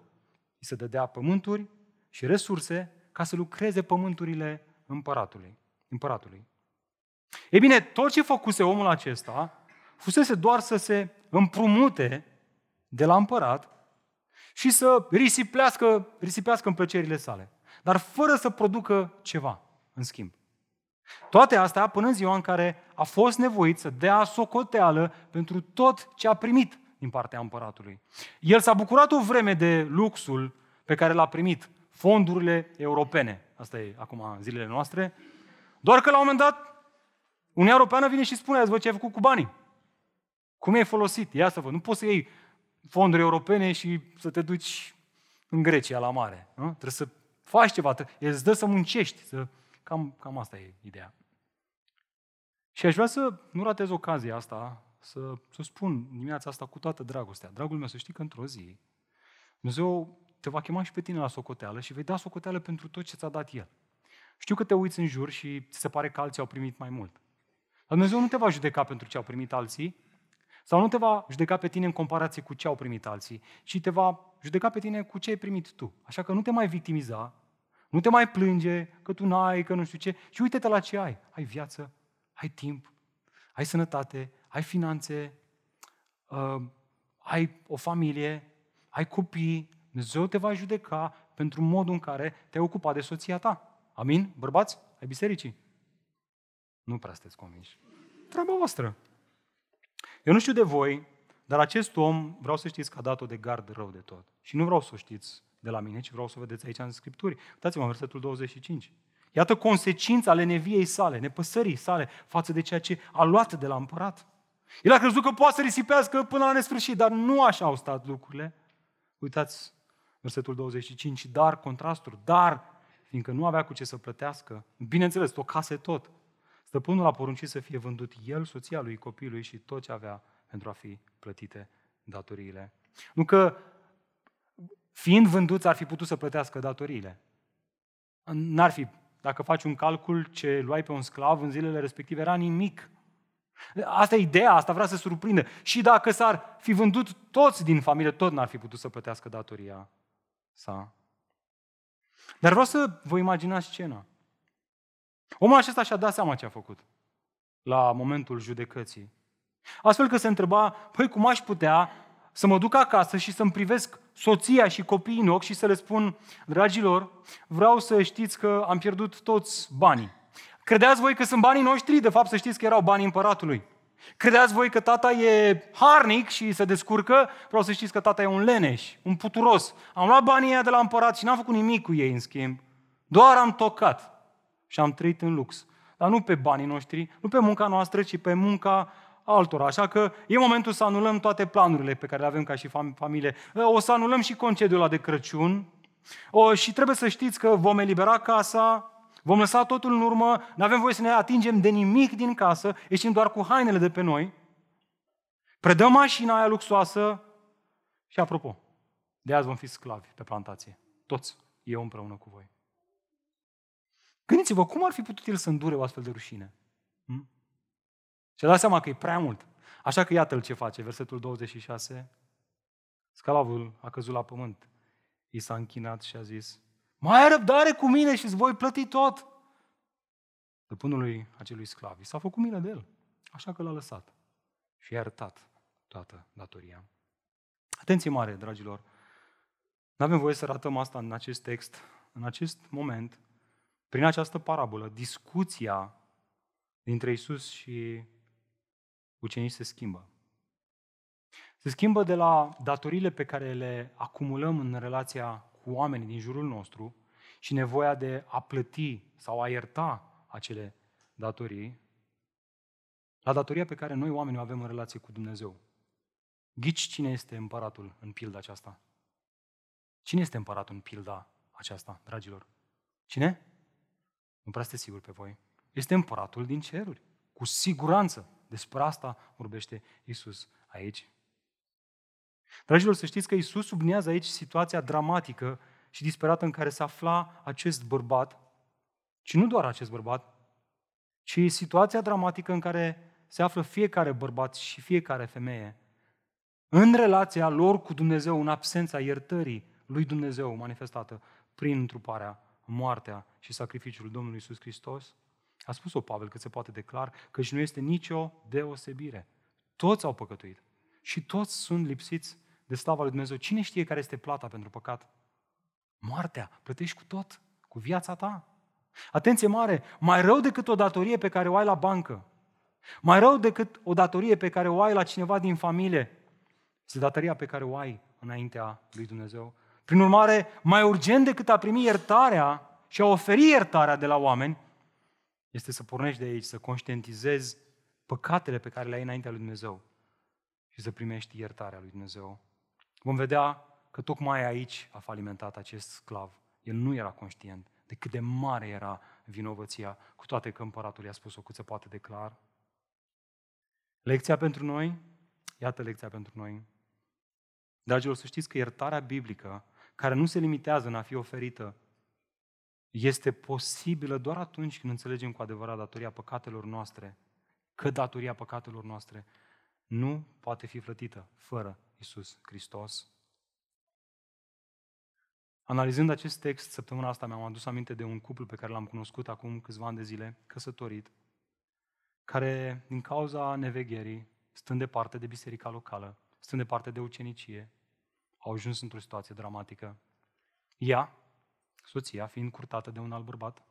Îi se dădea pământuri și resurse ca să lucreze pământurile împăratului. împăratului. Ei bine, tot ce făcuse omul acesta fusese doar să se împrumute de la împărat și să risipească, risipească în plăcerile sale. dar fără să producă ceva în schimb. Toate astea până în ziua în care a fost nevoit să dea socoteală pentru tot ce a primit din partea împăratului. El s-a bucurat o vreme de luxul pe care l-a primit, fondurile europene. Asta e acum zilele noastre. Doar că la un moment dat Uniunea Europeană vine și spune, ați văzut ce ai făcut cu banii. Cum ai folosit? Ia să văd. Nu poți să iei fonduri europene și să te duci în Grecia la mare. Nu? Trebuie să faci ceva, îți dă să muncești. Să... Cam, cam asta e ideea. Și aș vrea să nu ratez ocazia asta, să, să spun dimineața asta cu toată dragostea. Dragul meu, să știi că într-o zi Dumnezeu te va chema și pe tine la socoteală și vei da socoteală pentru tot ce ți-a dat El. Știu că te uiți în jur și ți se pare că alții au primit mai mult. Dar Dumnezeu nu te va judeca pentru ce au primit alții, sau nu te va judeca pe tine în comparație cu ce au primit alții, ci te va judeca pe tine cu ce ai primit tu. Așa că nu te mai victimiza, nu te mai plânge că tu n-ai, că nu știu ce, și uite-te la ce ai. Ai viață, ai timp, ai sănătate, ai finanțe, uh, ai o familie, ai copii. Dumnezeu te va judeca pentru modul în care te-ai ocupat de soția ta. Amin? Bărbați? Ai bisericii? Nu prea sunteți convinși. Treaba voastră. Eu nu știu de voi, dar acest om, vreau să știți că a dat-o de gard rău de tot. Și nu vreau să o știți de la mine, ci vreau să o vedeți aici în Scripturi. Uitați-mă, versetul 25. Iată consecința ale neviei sale, nepăsării sale față de ceea ce a luat de la împărat. El a crezut că poate să risipească până la nesfârșit, dar nu așa au stat lucrurile. Uitați versetul 25, dar, contrastul, dar, fiindcă nu avea cu ce să plătească, bineînțeles, o case tot, Stăpânul a poruncit să fie vândut el, soția lui, copilului și tot ce avea pentru a fi plătite datoriile. Nu că fiind vânduți ar fi putut să plătească datoriile. N-ar fi, dacă faci un calcul ce luai pe un sclav în zilele respective, era nimic. Asta e ideea, asta vrea să surprindă. Și dacă s-ar fi vândut toți din familie, tot n-ar fi putut să plătească datoria sa. Dar vreau să vă imaginați scena. Omul acesta și-a dat seama ce a făcut la momentul judecății. Astfel că se întreba, păi cum aș putea să mă duc acasă și să-mi privesc soția și copiii în ochi și să le spun, dragilor, vreau să știți că am pierdut toți banii. Credeați voi că sunt banii noștri? De fapt, să știți că erau banii împăratului. Credeați voi că tata e harnic și se descurcă? Vreau să știți că tata e un leneș, un puturos. Am luat banii de la împărat și n-am făcut nimic cu ei, în schimb. Doar am tocat și am trăit în lux. Dar nu pe banii noștri, nu pe munca noastră, ci pe munca altora. Așa că e momentul să anulăm toate planurile pe care le avem ca și familie. O să anulăm și concediul ăla de Crăciun. O, și trebuie să știți că vom elibera casa, vom lăsa totul în urmă, nu avem voie să ne atingem de nimic din casă, ieșim doar cu hainele de pe noi, predăm mașina aia luxoasă și apropo, de azi vom fi sclavi pe plantație. Toți, eu împreună cu voi. Gândiți-vă, cum ar fi putut el să îndure o astfel de rușine? Hm? Și a dat seama că e prea mult. Așa că iată-l ce face, versetul 26. Sclavul a căzut la pământ. I s-a închinat și a zis, mai ai răbdare cu mine și îți voi plăti tot. Stăpânului acelui sclav i s-a făcut milă de el, așa că l-a lăsat și a iertat toată datoria. Atenție mare, dragilor! Nu avem voie să ratăm asta în acest text. În acest moment, prin această parabolă, discuția dintre Isus și ucenici se schimbă. Se schimbă de la datorile pe care le acumulăm în relația cu oamenii din jurul nostru și nevoia de a plăti sau a ierta acele datorii, la datoria pe care noi oamenii o avem în relație cu Dumnezeu. Ghici cine este împăratul în pilda aceasta? Cine este împăratul în pilda aceasta, dragilor? Cine? Nu prea este sigur pe voi. Este împăratul din ceruri. Cu siguranță. Despre asta vorbește Isus aici. Dragilor, să știți că Isus sublinează aici situația dramatică și disperată în care se afla acest bărbat, și nu doar acest bărbat, ci situația dramatică în care se află fiecare bărbat și fiecare femeie în relația lor cu Dumnezeu, în absența iertării lui Dumnezeu manifestată prin întruparea moartea și sacrificiul Domnului Isus Hristos? A spus-o Pavel cât se poate declar, căci nu este nicio deosebire. Toți au păcătuit și toți sunt lipsiți de slava lui Dumnezeu. Cine știe care este plata pentru păcat? Moartea. Plătești cu tot. Cu viața ta. Atenție mare, mai rău decât o datorie pe care o ai la bancă, mai rău decât o datorie pe care o ai la cineva din familie, este datoria pe care o ai înaintea lui Dumnezeu. Prin urmare, mai urgent decât a primi iertarea și a oferi iertarea de la oameni, este să pornești de aici, să conștientizezi păcatele pe care le ai înaintea lui Dumnezeu și să primești iertarea lui Dumnezeu. Vom vedea că tocmai aici a falimentat acest sclav. El nu era conștient de cât de mare era vinovăția, cu toate că împăratul i-a spus-o cât se poate de clar. Lecția pentru noi, iată lecția pentru noi. Dragilor, să știți că iertarea biblică, care nu se limitează în a fi oferită, este posibilă doar atunci când înțelegem cu adevărat datoria păcatelor noastre, că datoria păcatelor noastre nu poate fi plătită fără Isus Hristos. Analizând acest text, săptămâna asta mi-am adus aminte de un cuplu pe care l-am cunoscut acum câțiva ani de zile, căsătorit, care, din cauza nevegherii, stând departe de biserica locală, stând departe de ucenicie, au ajuns într-o situație dramatică. Ea, soția, fiind curtată de un alt bărbat,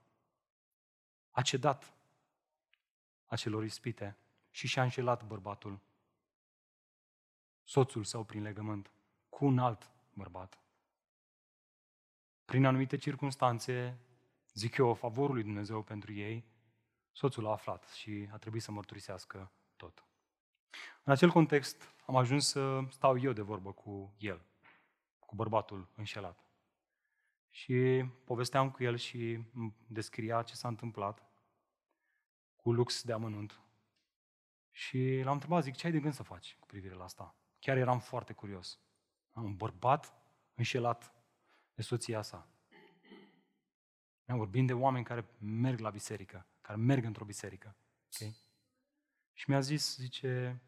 a cedat acelor ispite și și-a înșelat bărbatul, soțul său prin legământ, cu un alt bărbat. Prin anumite circunstanțe, zic eu, favorul lui Dumnezeu pentru ei, soțul a aflat și a trebuit să mărturisească tot. În acel context am ajuns să stau eu de vorbă cu el, cu bărbatul înșelat. Și povesteam cu el și descria ce s-a întâmplat cu lux de amănunt. Și l-am întrebat, zic, ce ai de gând să faci cu privire la asta? Chiar eram foarte curios. Am un bărbat înșelat de soția sa. Vorbim de oameni care merg la biserică, care merg într-o biserică. Okay? Și mi-a zis, zice,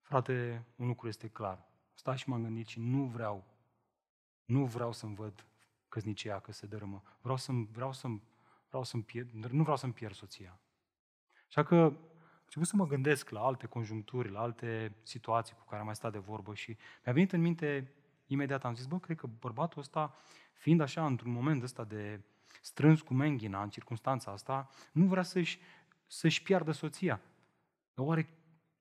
frate, un lucru este clar. Stai și m-am gândit și nu vreau, nu vreau să-mi văd căsnicia că se dărâmă. Vreau să-mi, vreau să-mi, vreau să-mi pierd, nu vreau să-mi pierd soția. Așa că am început să mă gândesc la alte conjuncturi, la alte situații cu care am mai stat de vorbă și mi-a venit în minte imediat, am zis, bă, cred că bărbatul ăsta, fiind așa într-un moment ăsta de strâns cu menghina în circunstanța asta, nu vrea să-și, să-și piardă soția. Dar oare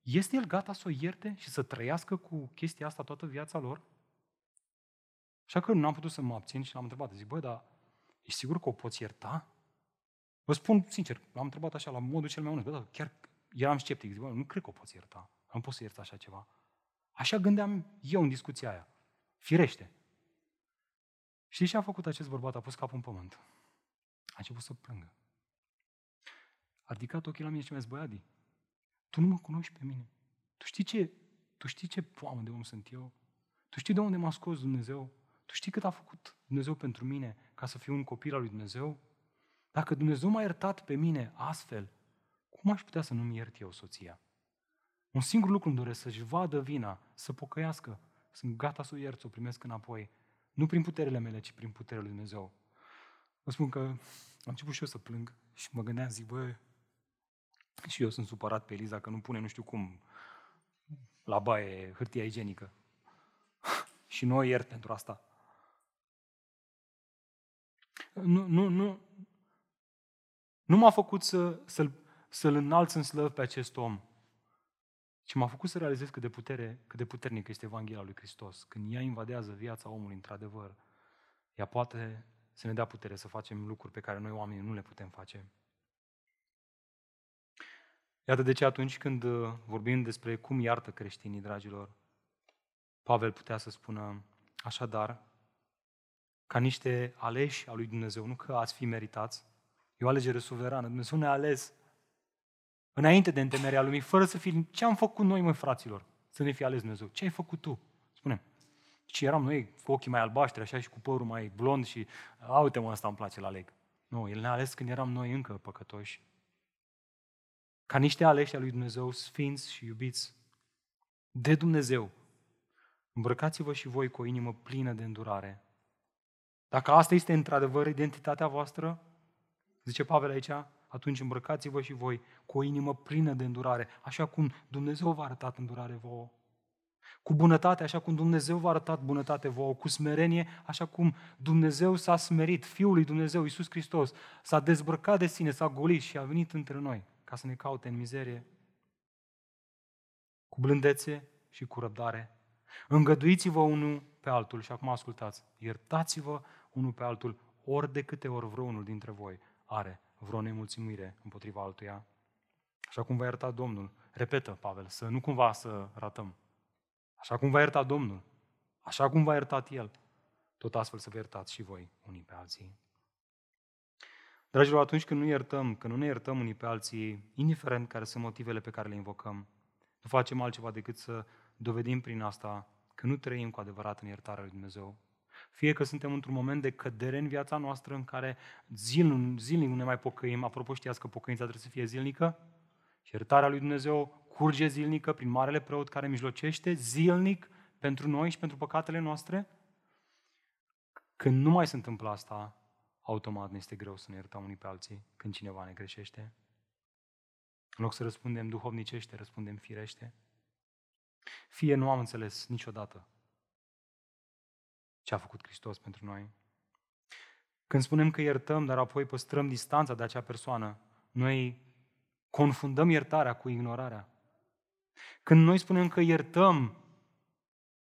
este el gata să o ierte și să trăiască cu chestia asta toată viața lor? Așa că nu am putut să mă abțin și l-am întrebat. Zic, băi, dar ești sigur că o poți ierta? Vă spun sincer, l-am întrebat așa, la modul cel mai onest. Bă, dar chiar eram sceptic. Zic, bă, nu cred că o poți ierta. Nu pot să iert așa ceva. Așa gândeam eu în discuția aia. Firește. Și ce a făcut acest bărbat? A pus capul în pământ. A început să plângă. A ridicat ochii la mine și mi-a zis, băiadi, tu nu mă cunoști pe mine. Tu știi ce, tu știi ce poamă de om sunt eu? Tu știi de unde m-a scos Dumnezeu? Tu știi cât a făcut Dumnezeu pentru mine ca să fiu un copil al lui Dumnezeu? Dacă Dumnezeu m-a iertat pe mine astfel, cum aș putea să nu-mi iert eu soția? Un singur lucru îmi doresc, să-și vadă vina, să pocăiască. Sunt gata să o iert, să o primesc înapoi. Nu prin puterile mele, ci prin puterea lui Dumnezeu. Vă spun că am început și eu să plâng și mă gândeam, zic, bă, și eu sunt supărat pe Eliza că nu pune nu știu cum la baie hârtia igienică. și nu o iert pentru asta. Nu, nu, nu, nu m-a făcut să, să-l, să-l înalț în slăv pe acest om, ci m-a făcut să realizez cât de, putere, cât de puternic este Evanghelia lui Hristos. Când ea invadează viața omului, într-adevăr, ea poate să ne dea putere să facem lucruri pe care noi oamenii nu le putem face. Iată de ce atunci când uh, vorbim despre cum iartă creștinii, dragilor, Pavel putea să spună, așadar, ca niște aleși al lui Dumnezeu, nu că ați fi meritați, e o alegere suverană, Dumnezeu ne-a ales înainte de întemerea lumii, fără să fim, ce am făcut noi, mă, fraților, să ne fi ales Dumnezeu? Ce ai făcut tu? spune Și eram noi cu ochii mai albaștri, așa, și cu părul mai blond și, a, uite mă, asta îmi place la leg. Nu, El ne-a ales când eram noi încă păcătoși. Ca niște aleși al lui Dumnezeu, sfinți și iubiți de Dumnezeu. Îmbrăcați-vă și voi cu o inimă plină de îndurare. Dacă asta este într-adevăr identitatea voastră, zice Pavel aici, atunci îmbrăcați-vă și voi cu o inimă plină de îndurare, așa cum Dumnezeu v-a arătat îndurare vouă. Cu bunătate, așa cum Dumnezeu v-a arătat bunătate vouă, cu smerenie, așa cum Dumnezeu s-a smerit, Fiul lui Dumnezeu, Iisus Hristos, s-a dezbrăcat de sine, s-a golit și a venit între noi ca să ne caute în mizerie. Cu blândețe și cu răbdare. Îngăduiți-vă unul pe altul și acum ascultați, iertați-vă unul pe altul ori de câte ori vreunul dintre voi are vreo nemulțumire împotriva altuia. Așa cum va ierta Domnul. Repetă, Pavel, să nu cumva să ratăm. Așa cum va ierta Domnul. Așa cum va iertat El. Tot astfel să vă iertați și voi unii pe alții. Dragilor, atunci când nu iertăm, când nu ne iertăm unii pe alții, indiferent care sunt motivele pe care le invocăm, nu facem altceva decât să dovedim prin asta că nu trăim cu adevărat în iertarea lui Dumnezeu. Fie că suntem într-un moment de cădere în viața noastră în care zilnic, zilnic nu ne mai pocăim, apropo știați că pocăința trebuie să fie zilnică, și iertarea lui Dumnezeu curge zilnică prin Marele Preot care mijlocește zilnic pentru noi și pentru păcatele noastre. Când nu mai se întâmplă asta, automat ne este greu să ne iertăm unii pe alții când cineva ne greșește. În loc să răspundem duhovnicește, răspundem firește. Fie nu am înțeles niciodată ce a făcut Hristos pentru noi. Când spunem că iertăm, dar apoi păstrăm distanța de acea persoană, noi confundăm iertarea cu ignorarea. Când noi spunem că iertăm,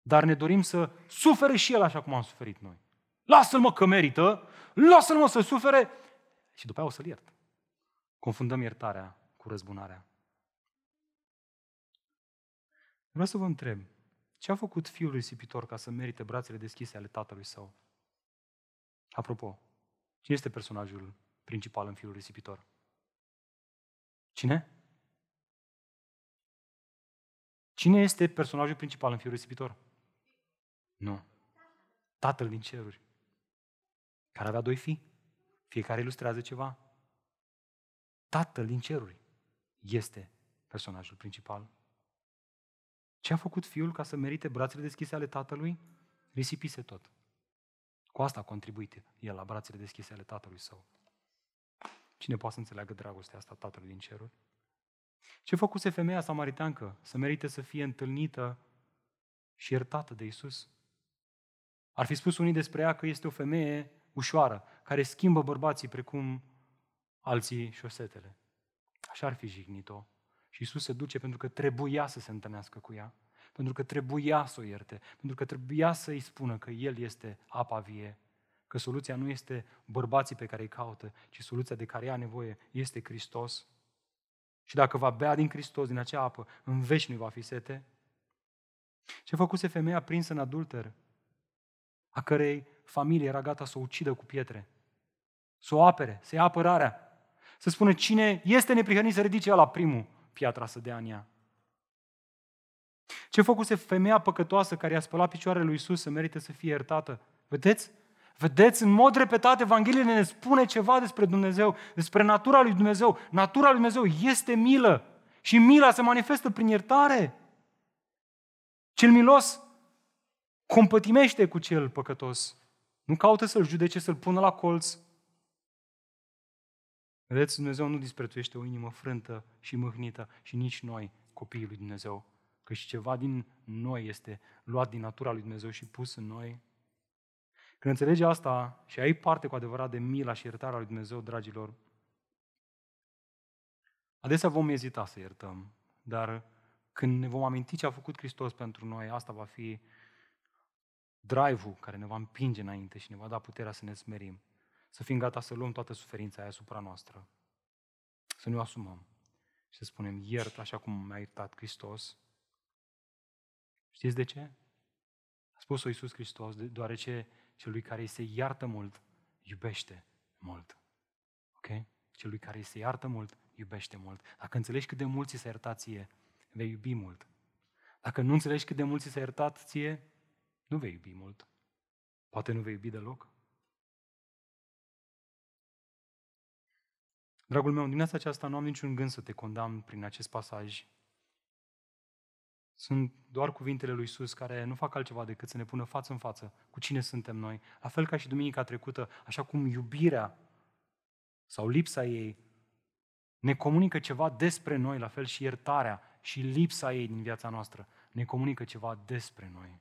dar ne dorim să sufere și el așa cum am suferit noi. Lasă-l mă că merită, lasă-l mă să sufere și după aia o să-l iert. Confundăm iertarea cu răzbunarea. Vreau să vă întreb, ce a făcut fiul risipitor ca să merite brațele deschise ale tatălui său? Apropo, cine este personajul principal în fiul risipitor? Cine? Cine este personajul principal în fiul risipitor? Nu. Tatăl din ceruri, care avea doi fii. Fiecare ilustrează ceva. Tatăl din ceruri este personajul principal. Ce a făcut fiul ca să merite brațele deschise ale tatălui? Risipise tot. Cu asta a contribuit el la brațele deschise ale tatălui său. Cine poate să înțeleagă dragostea asta tatălui din ceruri? Ce făcuse femeia samariteancă să merite să fie întâlnită și iertată de Isus? Ar fi spus unii despre ea că este o femeie ușoară, care schimbă bărbații precum alții șosetele. Așa ar fi jignit-o. Și Isus se duce pentru că trebuia să se întâlnească cu ea, pentru că trebuia să o ierte, pentru că trebuia să îi spună că El este apa vie, că soluția nu este bărbații pe care îi caută, ci soluția de care ea nevoie este Hristos. Și dacă va bea din Hristos, din acea apă, în veci nu va fi sete. Ce făcuse femeia prinsă în adulter, a cărei familie era gata să o ucidă cu pietre, să o apere, să ia apărarea, să spună cine este neprihănit să ridice la primul piatra să dea în ea. Ce făcuse femeia păcătoasă care i-a spălat picioarele lui Isus să merite să fie iertată? Vedeți? Vedeți, în mod repetat, Evanghelia ne spune ceva despre Dumnezeu, despre natura lui Dumnezeu. Natura lui Dumnezeu este milă și mila se manifestă prin iertare. Cel milos compătimește cu cel păcătos. Nu caută să-l judece, să-l pună la colț. Vedeți, Dumnezeu nu disprețuiește o inimă frântă și mâhnită și nici noi, copiii lui Dumnezeu. Că și ceva din noi este luat din natura lui Dumnezeu și pus în noi. Când înțelegi asta și ai parte cu adevărat de mila și iertarea lui Dumnezeu, dragilor, adesea vom ezita să iertăm, dar când ne vom aminti ce a făcut Hristos pentru noi, asta va fi drive-ul care ne va împinge înainte și ne va da puterea să ne smerim, să fim gata să luăm toată suferința aia asupra noastră, să ne o asumăm și să spunem, iert așa cum m-a iertat Hristos. Știți de ce? A spus-o Iisus Hristos, deoarece celui care îi se iartă mult, iubește mult. Ok? Celui care îi se iartă mult, iubește mult. Dacă înțelegi cât de mult ți s-a iertat ție, vei iubi mult. Dacă nu înțelegi cât de mult ți s-a iertat ție, nu vei iubi mult. Poate nu vei iubi deloc. Dragul meu, în dimineața aceasta nu am niciun gând să te condamn prin acest pasaj. Sunt doar cuvintele lui Isus care nu fac altceva decât să ne pună față în față cu cine suntem noi. La fel ca și duminica trecută, așa cum iubirea sau lipsa ei ne comunică ceva despre noi, la fel și iertarea și lipsa ei din viața noastră ne comunică ceva despre noi.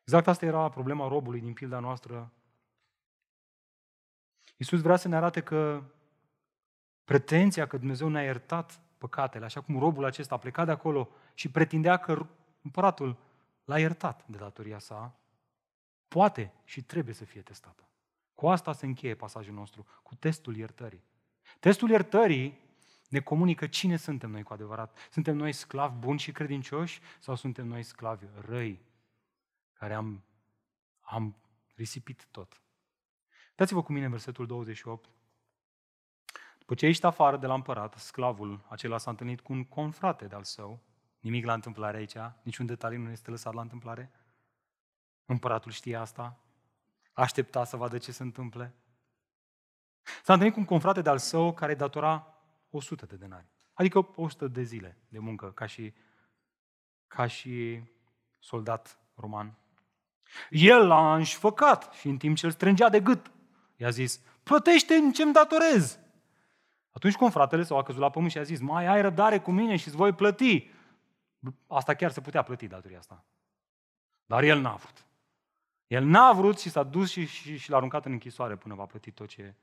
Exact asta era problema robului din pilda noastră. Iisus vrea să ne arate că pretenția că Dumnezeu ne-a iertat păcatele, așa cum robul acesta a plecat de acolo și pretindea că împăratul l-a iertat de datoria sa, poate și trebuie să fie testată. Cu asta se încheie pasajul nostru, cu testul iertării. Testul iertării ne comunică cine suntem noi cu adevărat. Suntem noi sclavi buni și credincioși sau suntem noi sclavi răi care am, am risipit tot? Dați-vă cu mine versetul 28. După ce ești afară de la împărat, sclavul acela s-a întâlnit cu un confrate de-al său. Nimic la întâmplare aici, niciun detaliu nu este lăsat la întâmplare. Împăratul știe asta, aștepta să vadă ce se întâmple. S-a întâlnit cu un confrate de-al său care datora 100 de denari. Adică 100 de zile de muncă, ca și, ca și soldat roman. El l-a înșfăcat și în timp ce îl strângea de gât, i-a zis, plătește în ce-mi datorez. Atunci confratele s-au căzut la pământ și a zis, mai ai răbdare cu mine și îți voi plăti. Asta chiar se putea plăti datoria asta. Dar el n-a vrut. El n-a vrut și s-a dus și, și, și l-a aruncat în închisoare până va plăti tot ce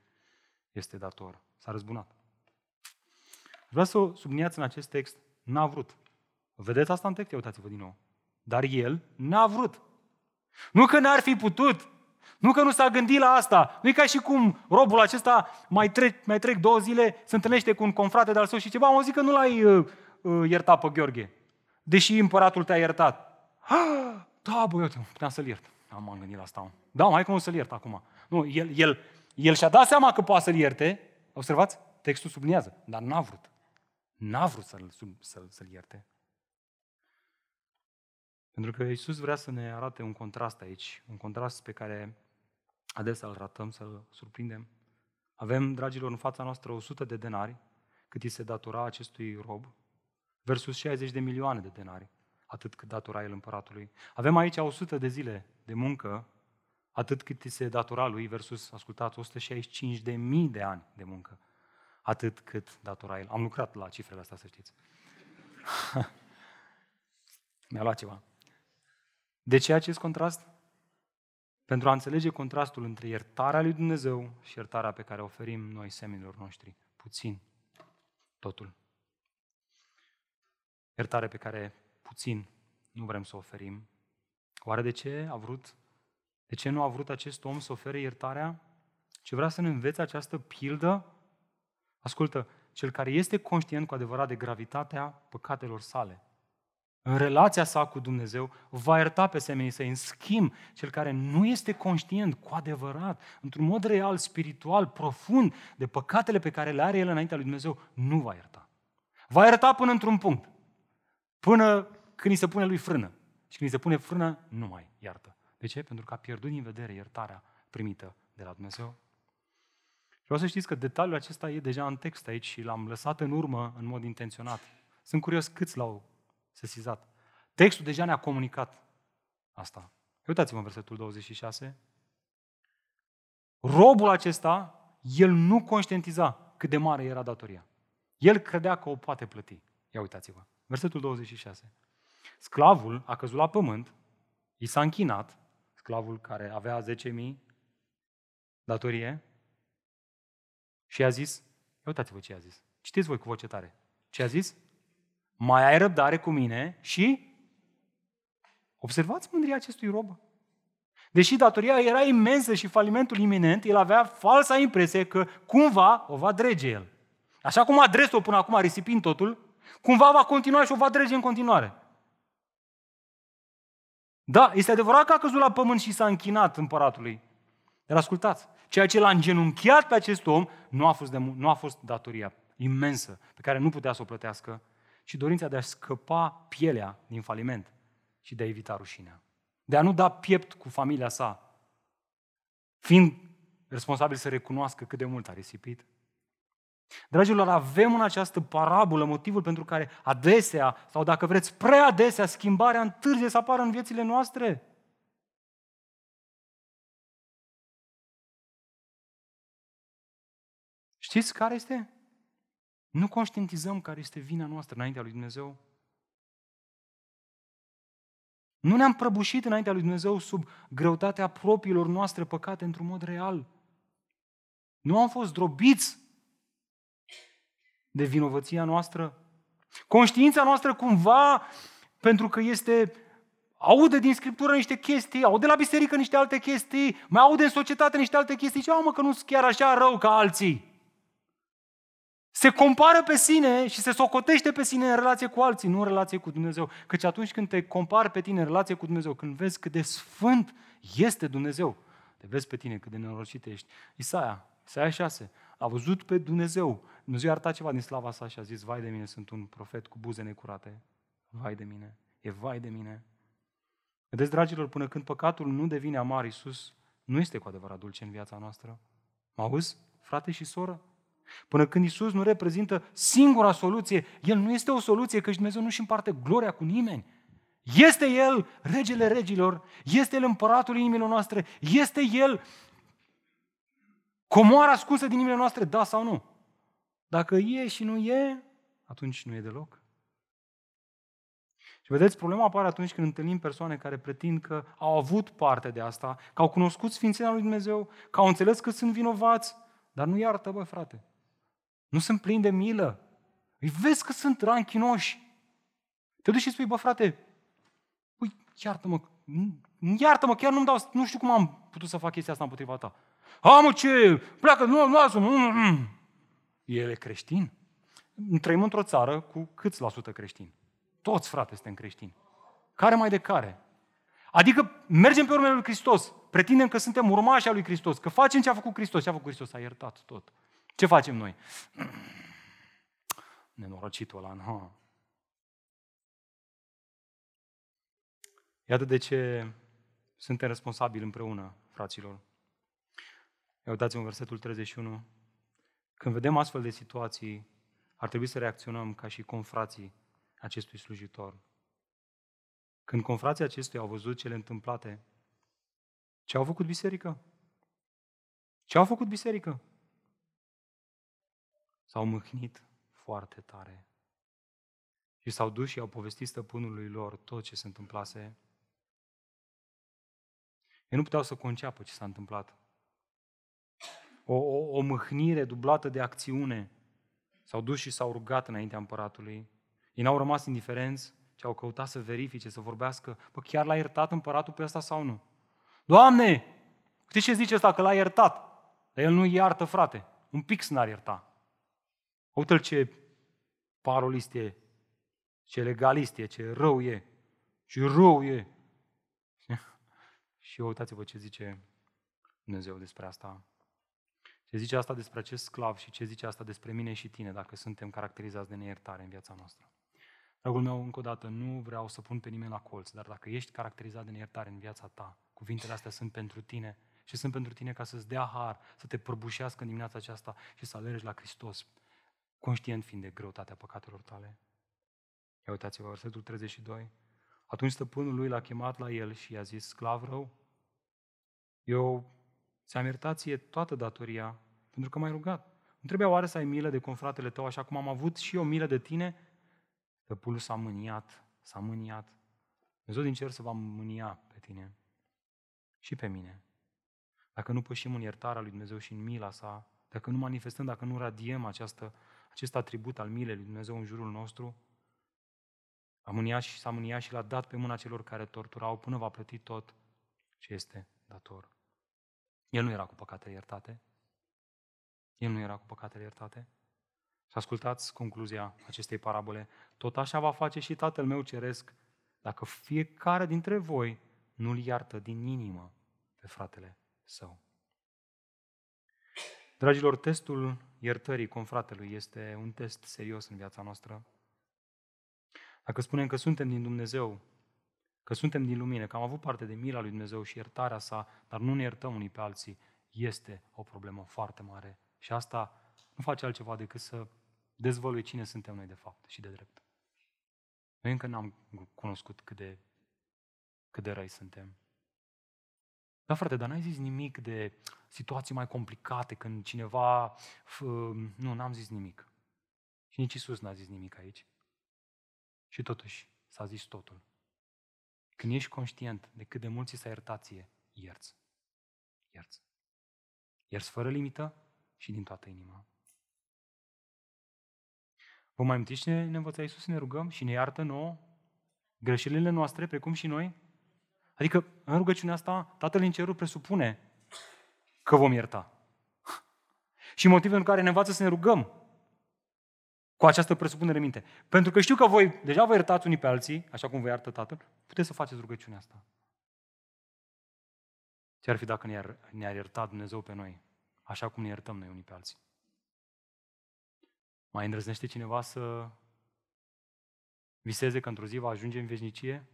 este dator. S-a răzbunat. Vreau să subliniați în acest text, n-a vrut. Vedeți asta în text? Uitați-vă din nou. Dar el n-a vrut. Nu că n-ar fi putut, nu că nu s-a gândit la asta. Nu e ca și cum robul acesta mai trec, mai trec două zile, se întâlnește cu un confrate de-al său și ceva, mă zic că nu l-ai uh, uh, iertat pe Gheorghe. Deși împăratul te-a iertat. Ah, da, băi, puteam să-l iert. Am m-am gândit la asta. Da, mai cum să-l iert acum. Nu, el, el, el și-a dat seama că poate să-l ierte. Observați? Textul subliniază. Dar n-a vrut. N-a vrut să-l, să-l, să-l ierte. Pentru că Iisus vrea să ne arate un contrast aici, un contrast pe care adesea îl ratăm, să-l surprindem. Avem, dragilor, în fața noastră 100 de denari, cât îi se datora acestui rob, versus 60 de milioane de denari, atât cât datora el împăratului. Avem aici 100 de zile de muncă, atât cât îi se datora lui, versus, ascultați, 165 de mii de ani de muncă, atât cât datora el. Am lucrat la cifrele astea, să știți. Mi-a luat ceva. De ce acest contrast? Pentru a înțelege contrastul între iertarea lui Dumnezeu și iertarea pe care o oferim noi seminilor noștri. Puțin. Totul. Iertare pe care puțin nu vrem să o oferim. Oare de ce a vrut? De ce nu a vrut acest om să ofere iertarea? Ce vrea să ne învețe această pildă? Ascultă, cel care este conștient cu adevărat de gravitatea păcatelor sale, în relația sa cu Dumnezeu, va ierta pe semenii săi. În schimb, cel care nu este conștient cu adevărat, într-un mod real, spiritual, profund, de păcatele pe care le are el înaintea lui Dumnezeu, nu va ierta. Va ierta până într-un punct. Până când îi se pune lui frână. Și când îi se pune frână, nu mai iartă. De ce? Pentru că a pierdut din vedere iertarea primită de la Dumnezeu. Vreau să știți că detaliul acesta e deja în text aici și l-am lăsat în urmă în mod intenționat. Sunt curios câți l-au sesizat. Textul deja ne-a comunicat asta. Uitați-vă în versetul 26. Robul acesta, el nu conștientiza cât de mare era datoria. El credea că o poate plăti. Ia uitați-vă. Versetul 26. Sclavul a căzut la pământ, i s-a închinat, sclavul care avea 10.000 datorie, și a zis, ia uitați-vă ce a zis. Citiți voi cu voce tare. Ce a zis? Mai ai răbdare cu mine și observați mândria acestui rob. Deși datoria era imensă și falimentul iminent, el avea falsa impresie că cumva o va drege el. Așa cum a dres-o până acum, risipind totul, cumva va continua și o va drege în continuare. Da, este adevărat că a căzut la pământ și s-a închinat împăratului. Dar ascultați, ceea ce l-a îngenunchiat pe acest om nu a fost, de, nu a fost datoria imensă pe care nu putea să o plătească, și dorința de a scăpa pielea din faliment și de a evita rușinea. De a nu da piept cu familia sa, fiind responsabil să recunoască cât de mult a risipit. Dragilor, avem în această parabolă motivul pentru care adesea, sau dacă vreți, prea adesea, schimbarea întârzie să apară în viețile noastre. Știți care este? Nu conștientizăm care este vina noastră înaintea lui Dumnezeu. Nu ne-am prăbușit înaintea lui Dumnezeu sub greutatea propriilor noastre păcate într-un mod real. Nu am fost drobiți de vinovăția noastră. Conștiința noastră cumva, pentru că este aude din Scriptură niște chestii, aude la biserică niște alte chestii, mai aude în societate niște alte chestii, ce mă că nu sunt chiar așa rău ca alții. Se compară pe sine și se socotește pe sine în relație cu alții, nu în relație cu Dumnezeu. Căci atunci când te compari pe tine în relație cu Dumnezeu, când vezi cât de sfânt este Dumnezeu, te vezi pe tine cât de nenorocit ești. Isaia, Isaia 6, a văzut pe Dumnezeu. Dumnezeu a arătat ceva din slava sa și a zis, vai de mine, sunt un profet cu buze necurate. Vai de mine, e vai de mine. Vedeți, dragilor, până când păcatul nu devine amar, Iisus nu este cu adevărat dulce în viața noastră. Mă auzi, frate și soră? Până când Isus nu reprezintă singura soluție, El nu este o soluție, că Dumnezeu nu-și împarte gloria cu nimeni. Este El regele regilor, este El împăratul inimilor noastre, este El comoara ascunsă din inimile noastre, da sau nu? Dacă e și nu e, atunci nu e deloc. Și vedeți, problema apare atunci când întâlnim persoane care pretind că au avut parte de asta, că au cunoscut Sfințenia lui Dumnezeu, că au înțeles că sunt vinovați, dar nu iartă, bă, frate. Nu sunt plini de milă. Îi vezi că sunt ranchinoși. Te duci și spui, bă, frate, ui, iartă-mă, iartă-mă, chiar nu-mi dau, nu știu cum am putut să fac chestia asta împotriva ta. A, mă, ce, pleacă, nu, lasă-mă. Mm, mm. El e creștin? Trăim într-o țară cu câți la sută creștini? Toți, frate, suntem creștini. Care mai de care? Adică mergem pe urmele lui Hristos, pretindem că suntem urmași al lui Hristos, că facem ce a făcut Hristos. Ce a făcut Hristos? A iertat tot. Ce facem noi? Nenorocitul ăla, nu. Iată de ce suntem responsabili împreună, fraților. Ia uitați-vă în versetul 31. Când vedem astfel de situații, ar trebui să reacționăm ca și confrații acestui slujitor. Când confrații acestuia au văzut cele întâmplate, ce au făcut biserică? Ce au făcut biserică? S-au mâhnit foarte tare. Și s-au dus și au povestit stăpânului lor tot ce se întâmplase. Ei nu puteau să conceapă ce s-a întâmplat. O, o, o mâhnire dublată de acțiune. S-au dus și s-au rugat înaintea împăratului. Ei n-au rămas indiferenți, ci au căutat să verifice, să vorbească. Bă, chiar l-a iertat împăratul pe ăsta sau nu? Doamne, știți ce zice ăsta? Că l-a iertat. Dar el nu iartă, frate. Un pic n-ar ierta. Uite-l ce parolist e, ce legalist e, ce rău e, ce rău e. și uitați-vă ce zice Dumnezeu despre asta. Ce zice asta despre acest sclav și ce zice asta despre mine și tine, dacă suntem caracterizați de neiertare în viața noastră. Dragul meu, încă o dată, nu vreau să pun pe nimeni la colț, dar dacă ești caracterizat de neiertare în viața ta, cuvintele astea sunt pentru tine și sunt pentru tine ca să-ți dea har, să te prăbușească în dimineața aceasta și să alergi la Hristos conștient fiind de greutatea păcatelor tale. Ia uitați-vă, versetul 32. Atunci stăpânul lui l-a chemat la el și i-a zis, sclav rău, eu ți-am iertat ție toată datoria pentru că m-ai rugat. Nu trebuia oare să ai milă de confratele tău așa cum am avut și eu milă de tine? Stăpânul s-a mâniat, s-a mâniat. Dumnezeu din cer să va mânia pe tine și pe mine. Dacă nu pășim în iertarea lui Dumnezeu și în mila sa, dacă nu manifestăm, dacă nu radiem această acest atribut al milei lui Dumnezeu în jurul nostru, a mâniat și s-a mâniat și l-a dat pe mâna celor care torturau până va plăti tot ce este dator. El nu era cu păcatele iertate. El nu era cu păcatele iertate. Și ascultați concluzia acestei parabole. Tot așa va face și Tatăl meu ceresc dacă fiecare dintre voi nu-l iartă din inimă pe fratele său. Dragilor, testul iertării confratelui este un test serios în viața noastră. Dacă spunem că suntem din Dumnezeu, că suntem din lumină, că am avut parte de mila lui Dumnezeu și iertarea sa, dar nu ne iertăm unii pe alții, este o problemă foarte mare. Și asta nu face altceva decât să dezvălui cine suntem noi de fapt și de drept. Noi încă n-am cunoscut cât de, cât de răi suntem. Da, frate, dar n-ai zis nimic de situații mai complicate, când cineva... Nu, n-am zis nimic. Și nici Isus n-a zis nimic aici. Și totuși s-a zis totul. Când ești conștient de cât de mult ți s-a iertat ție, ierți. Ierți. Ierți fără limită și din toată inima. Vă mai amintiți ce ne învăța Iisus să ne rugăm și ne iartă nouă greșelile noastre, precum și noi? Adică, în rugăciunea asta, Tatăl în cerul presupune că vom ierta. Și motivul în care ne învață să ne rugăm cu această presupunere în minte. Pentru că știu că voi deja vă iertați unii pe alții, așa cum vă iartă Tatăl, puteți să faceți rugăciunea asta. Ce ar fi dacă ne-ar, ne-ar ierta Dumnezeu pe noi, așa cum ne iertăm noi unii pe alții? Mai îndrăznește cineva să viseze că într-o zi va ajunge în veșnicie?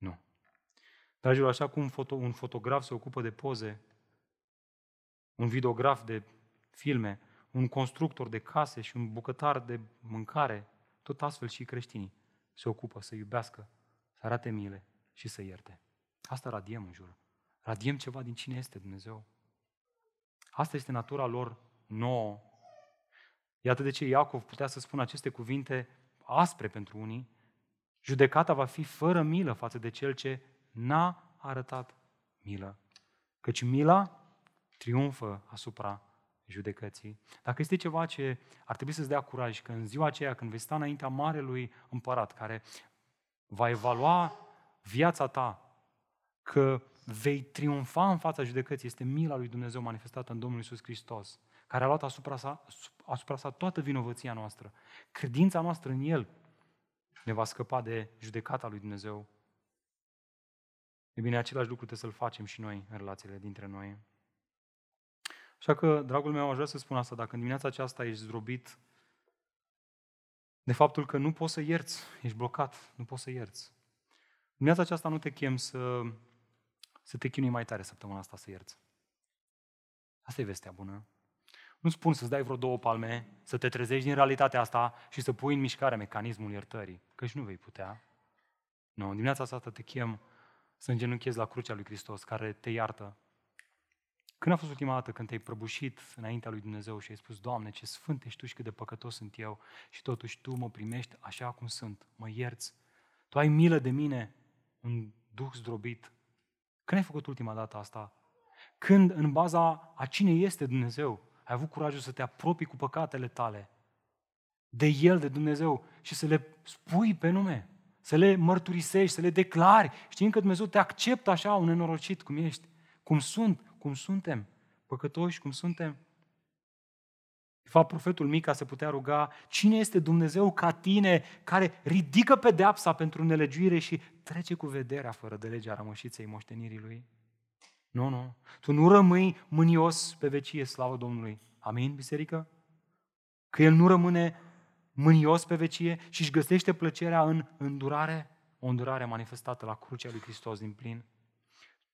Nu. Dragilor, așa cum foto, un fotograf se ocupă de poze, un videograf de filme, un constructor de case și un bucătar de mâncare, tot astfel și creștinii se ocupă să iubească, să arate mile și să ierte. Asta radiem în jur. Radiem ceva din cine este Dumnezeu. Asta este natura lor nouă. Iată de ce Iacov putea să spună aceste cuvinte aspre pentru unii. Judecata va fi fără milă față de cel ce n-a arătat milă. Căci mila triumfă asupra judecății. Dacă este ceva ce ar trebui să-ți dea curaj, că în ziua aceea, când vei sta înaintea Marelui Împărat, care va evalua viața ta, că vei triumfa în fața judecății, este mila lui Dumnezeu manifestată în Domnul Isus Hristos, care a luat asupra sa, asupra sa toată vinovăția noastră. Credința noastră în El ne va scăpa de judecata lui Dumnezeu. E bine, același lucru trebuie să-l facem și noi în relațiile dintre noi. Așa că, dragul meu, aș vrea să spun asta. Dacă în dimineața aceasta ești zdrobit de faptul că nu poți să ierți, ești blocat, nu poți să ierți. Dimineața aceasta nu te chem să, să te chinui mai tare săptămâna asta să ierți. Asta e vestea bună. Nu spun să-ți dai vreo două palme, să te trezești din realitatea asta și să pui în mișcare mecanismul iertării, și nu vei putea. Nu, în dimineața asta te chem să îngenunchezi la crucea lui Hristos, care te iartă când a fost ultima dată când te-ai prăbușit înaintea lui Dumnezeu și ai spus, Doamne, ce sfânt ești Tu și cât de păcătos sunt eu și totuși Tu mă primești așa cum sunt, mă ierți. Tu ai milă de mine, un duh zdrobit. Când ai făcut ultima dată asta? Când, în baza a cine este Dumnezeu, ai avut curajul să te apropii cu păcatele tale de El, de Dumnezeu și să le spui pe nume, să le mărturisești, să le declari, știind că Dumnezeu te acceptă așa, un nenorocit cum ești, cum sunt, cum suntem, păcătoși cum suntem. De fapt, profetul Mica se putea ruga, cine este Dumnezeu ca tine, care ridică pedeapsa pentru nelegiuire și trece cu vederea fără de legea rămășiței moștenirii lui? Nu, nu. Tu nu rămâi mânios pe vecie, slavă Domnului. Amin, biserică? Că El nu rămâne mânios pe vecie și își găsește plăcerea în îndurare, o îndurare manifestată la crucea lui Hristos din plin.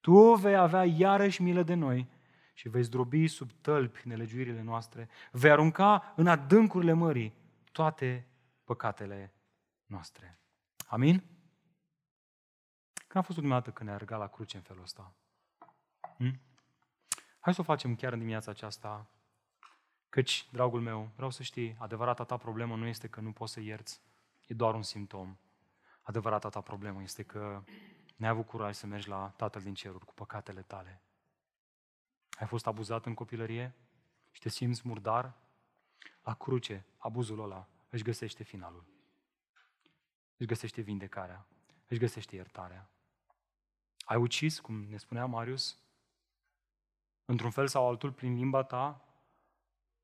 Tu vei avea iarăși milă de noi și vei zdrobi sub tălpi nelegiuirile noastre, vei arunca în adâncurile mării toate păcatele noastre. Amin? Când a fost ultima dată când ne-a rugat la cruce în felul ăsta? Hm? Hai să o facem chiar în dimineața aceasta, căci, dragul meu, vreau să știi, adevărata ta problemă nu este că nu poți să ierți, e doar un simptom. Adevărata ta problemă este că N-ai avut curaj să mergi la Tatăl din ceruri cu păcatele tale. Ai fost abuzat în copilărie și te simți murdar? La cruce, abuzul ăla își găsește finalul. Își găsește vindecarea. Își găsește iertarea. Ai ucis, cum ne spunea Marius, într-un fel sau altul, prin limba ta,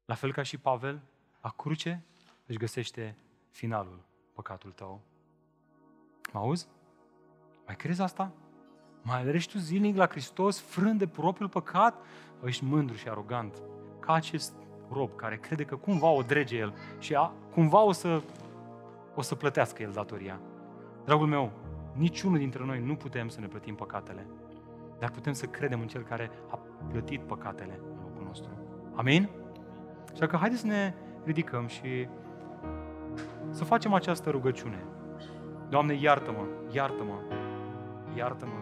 la fel ca și Pavel, la cruce își găsește finalul păcatul tău. Mă auzi? Mai crezi asta? Mai alergi tu zilnic la Hristos, frând de propriul păcat? Ești mândru și arogant, ca acest rob care crede că cumva o drege el și a, cumva o să, o să plătească el datoria. Dragul meu, niciunul dintre noi nu putem să ne plătim păcatele, dar putem să credem în Cel care a plătit păcatele în locul nostru. Amin? Așa că haideți să ne ridicăm și să facem această rugăciune. Doamne, iartă-mă, iartă-mă, iartă-mă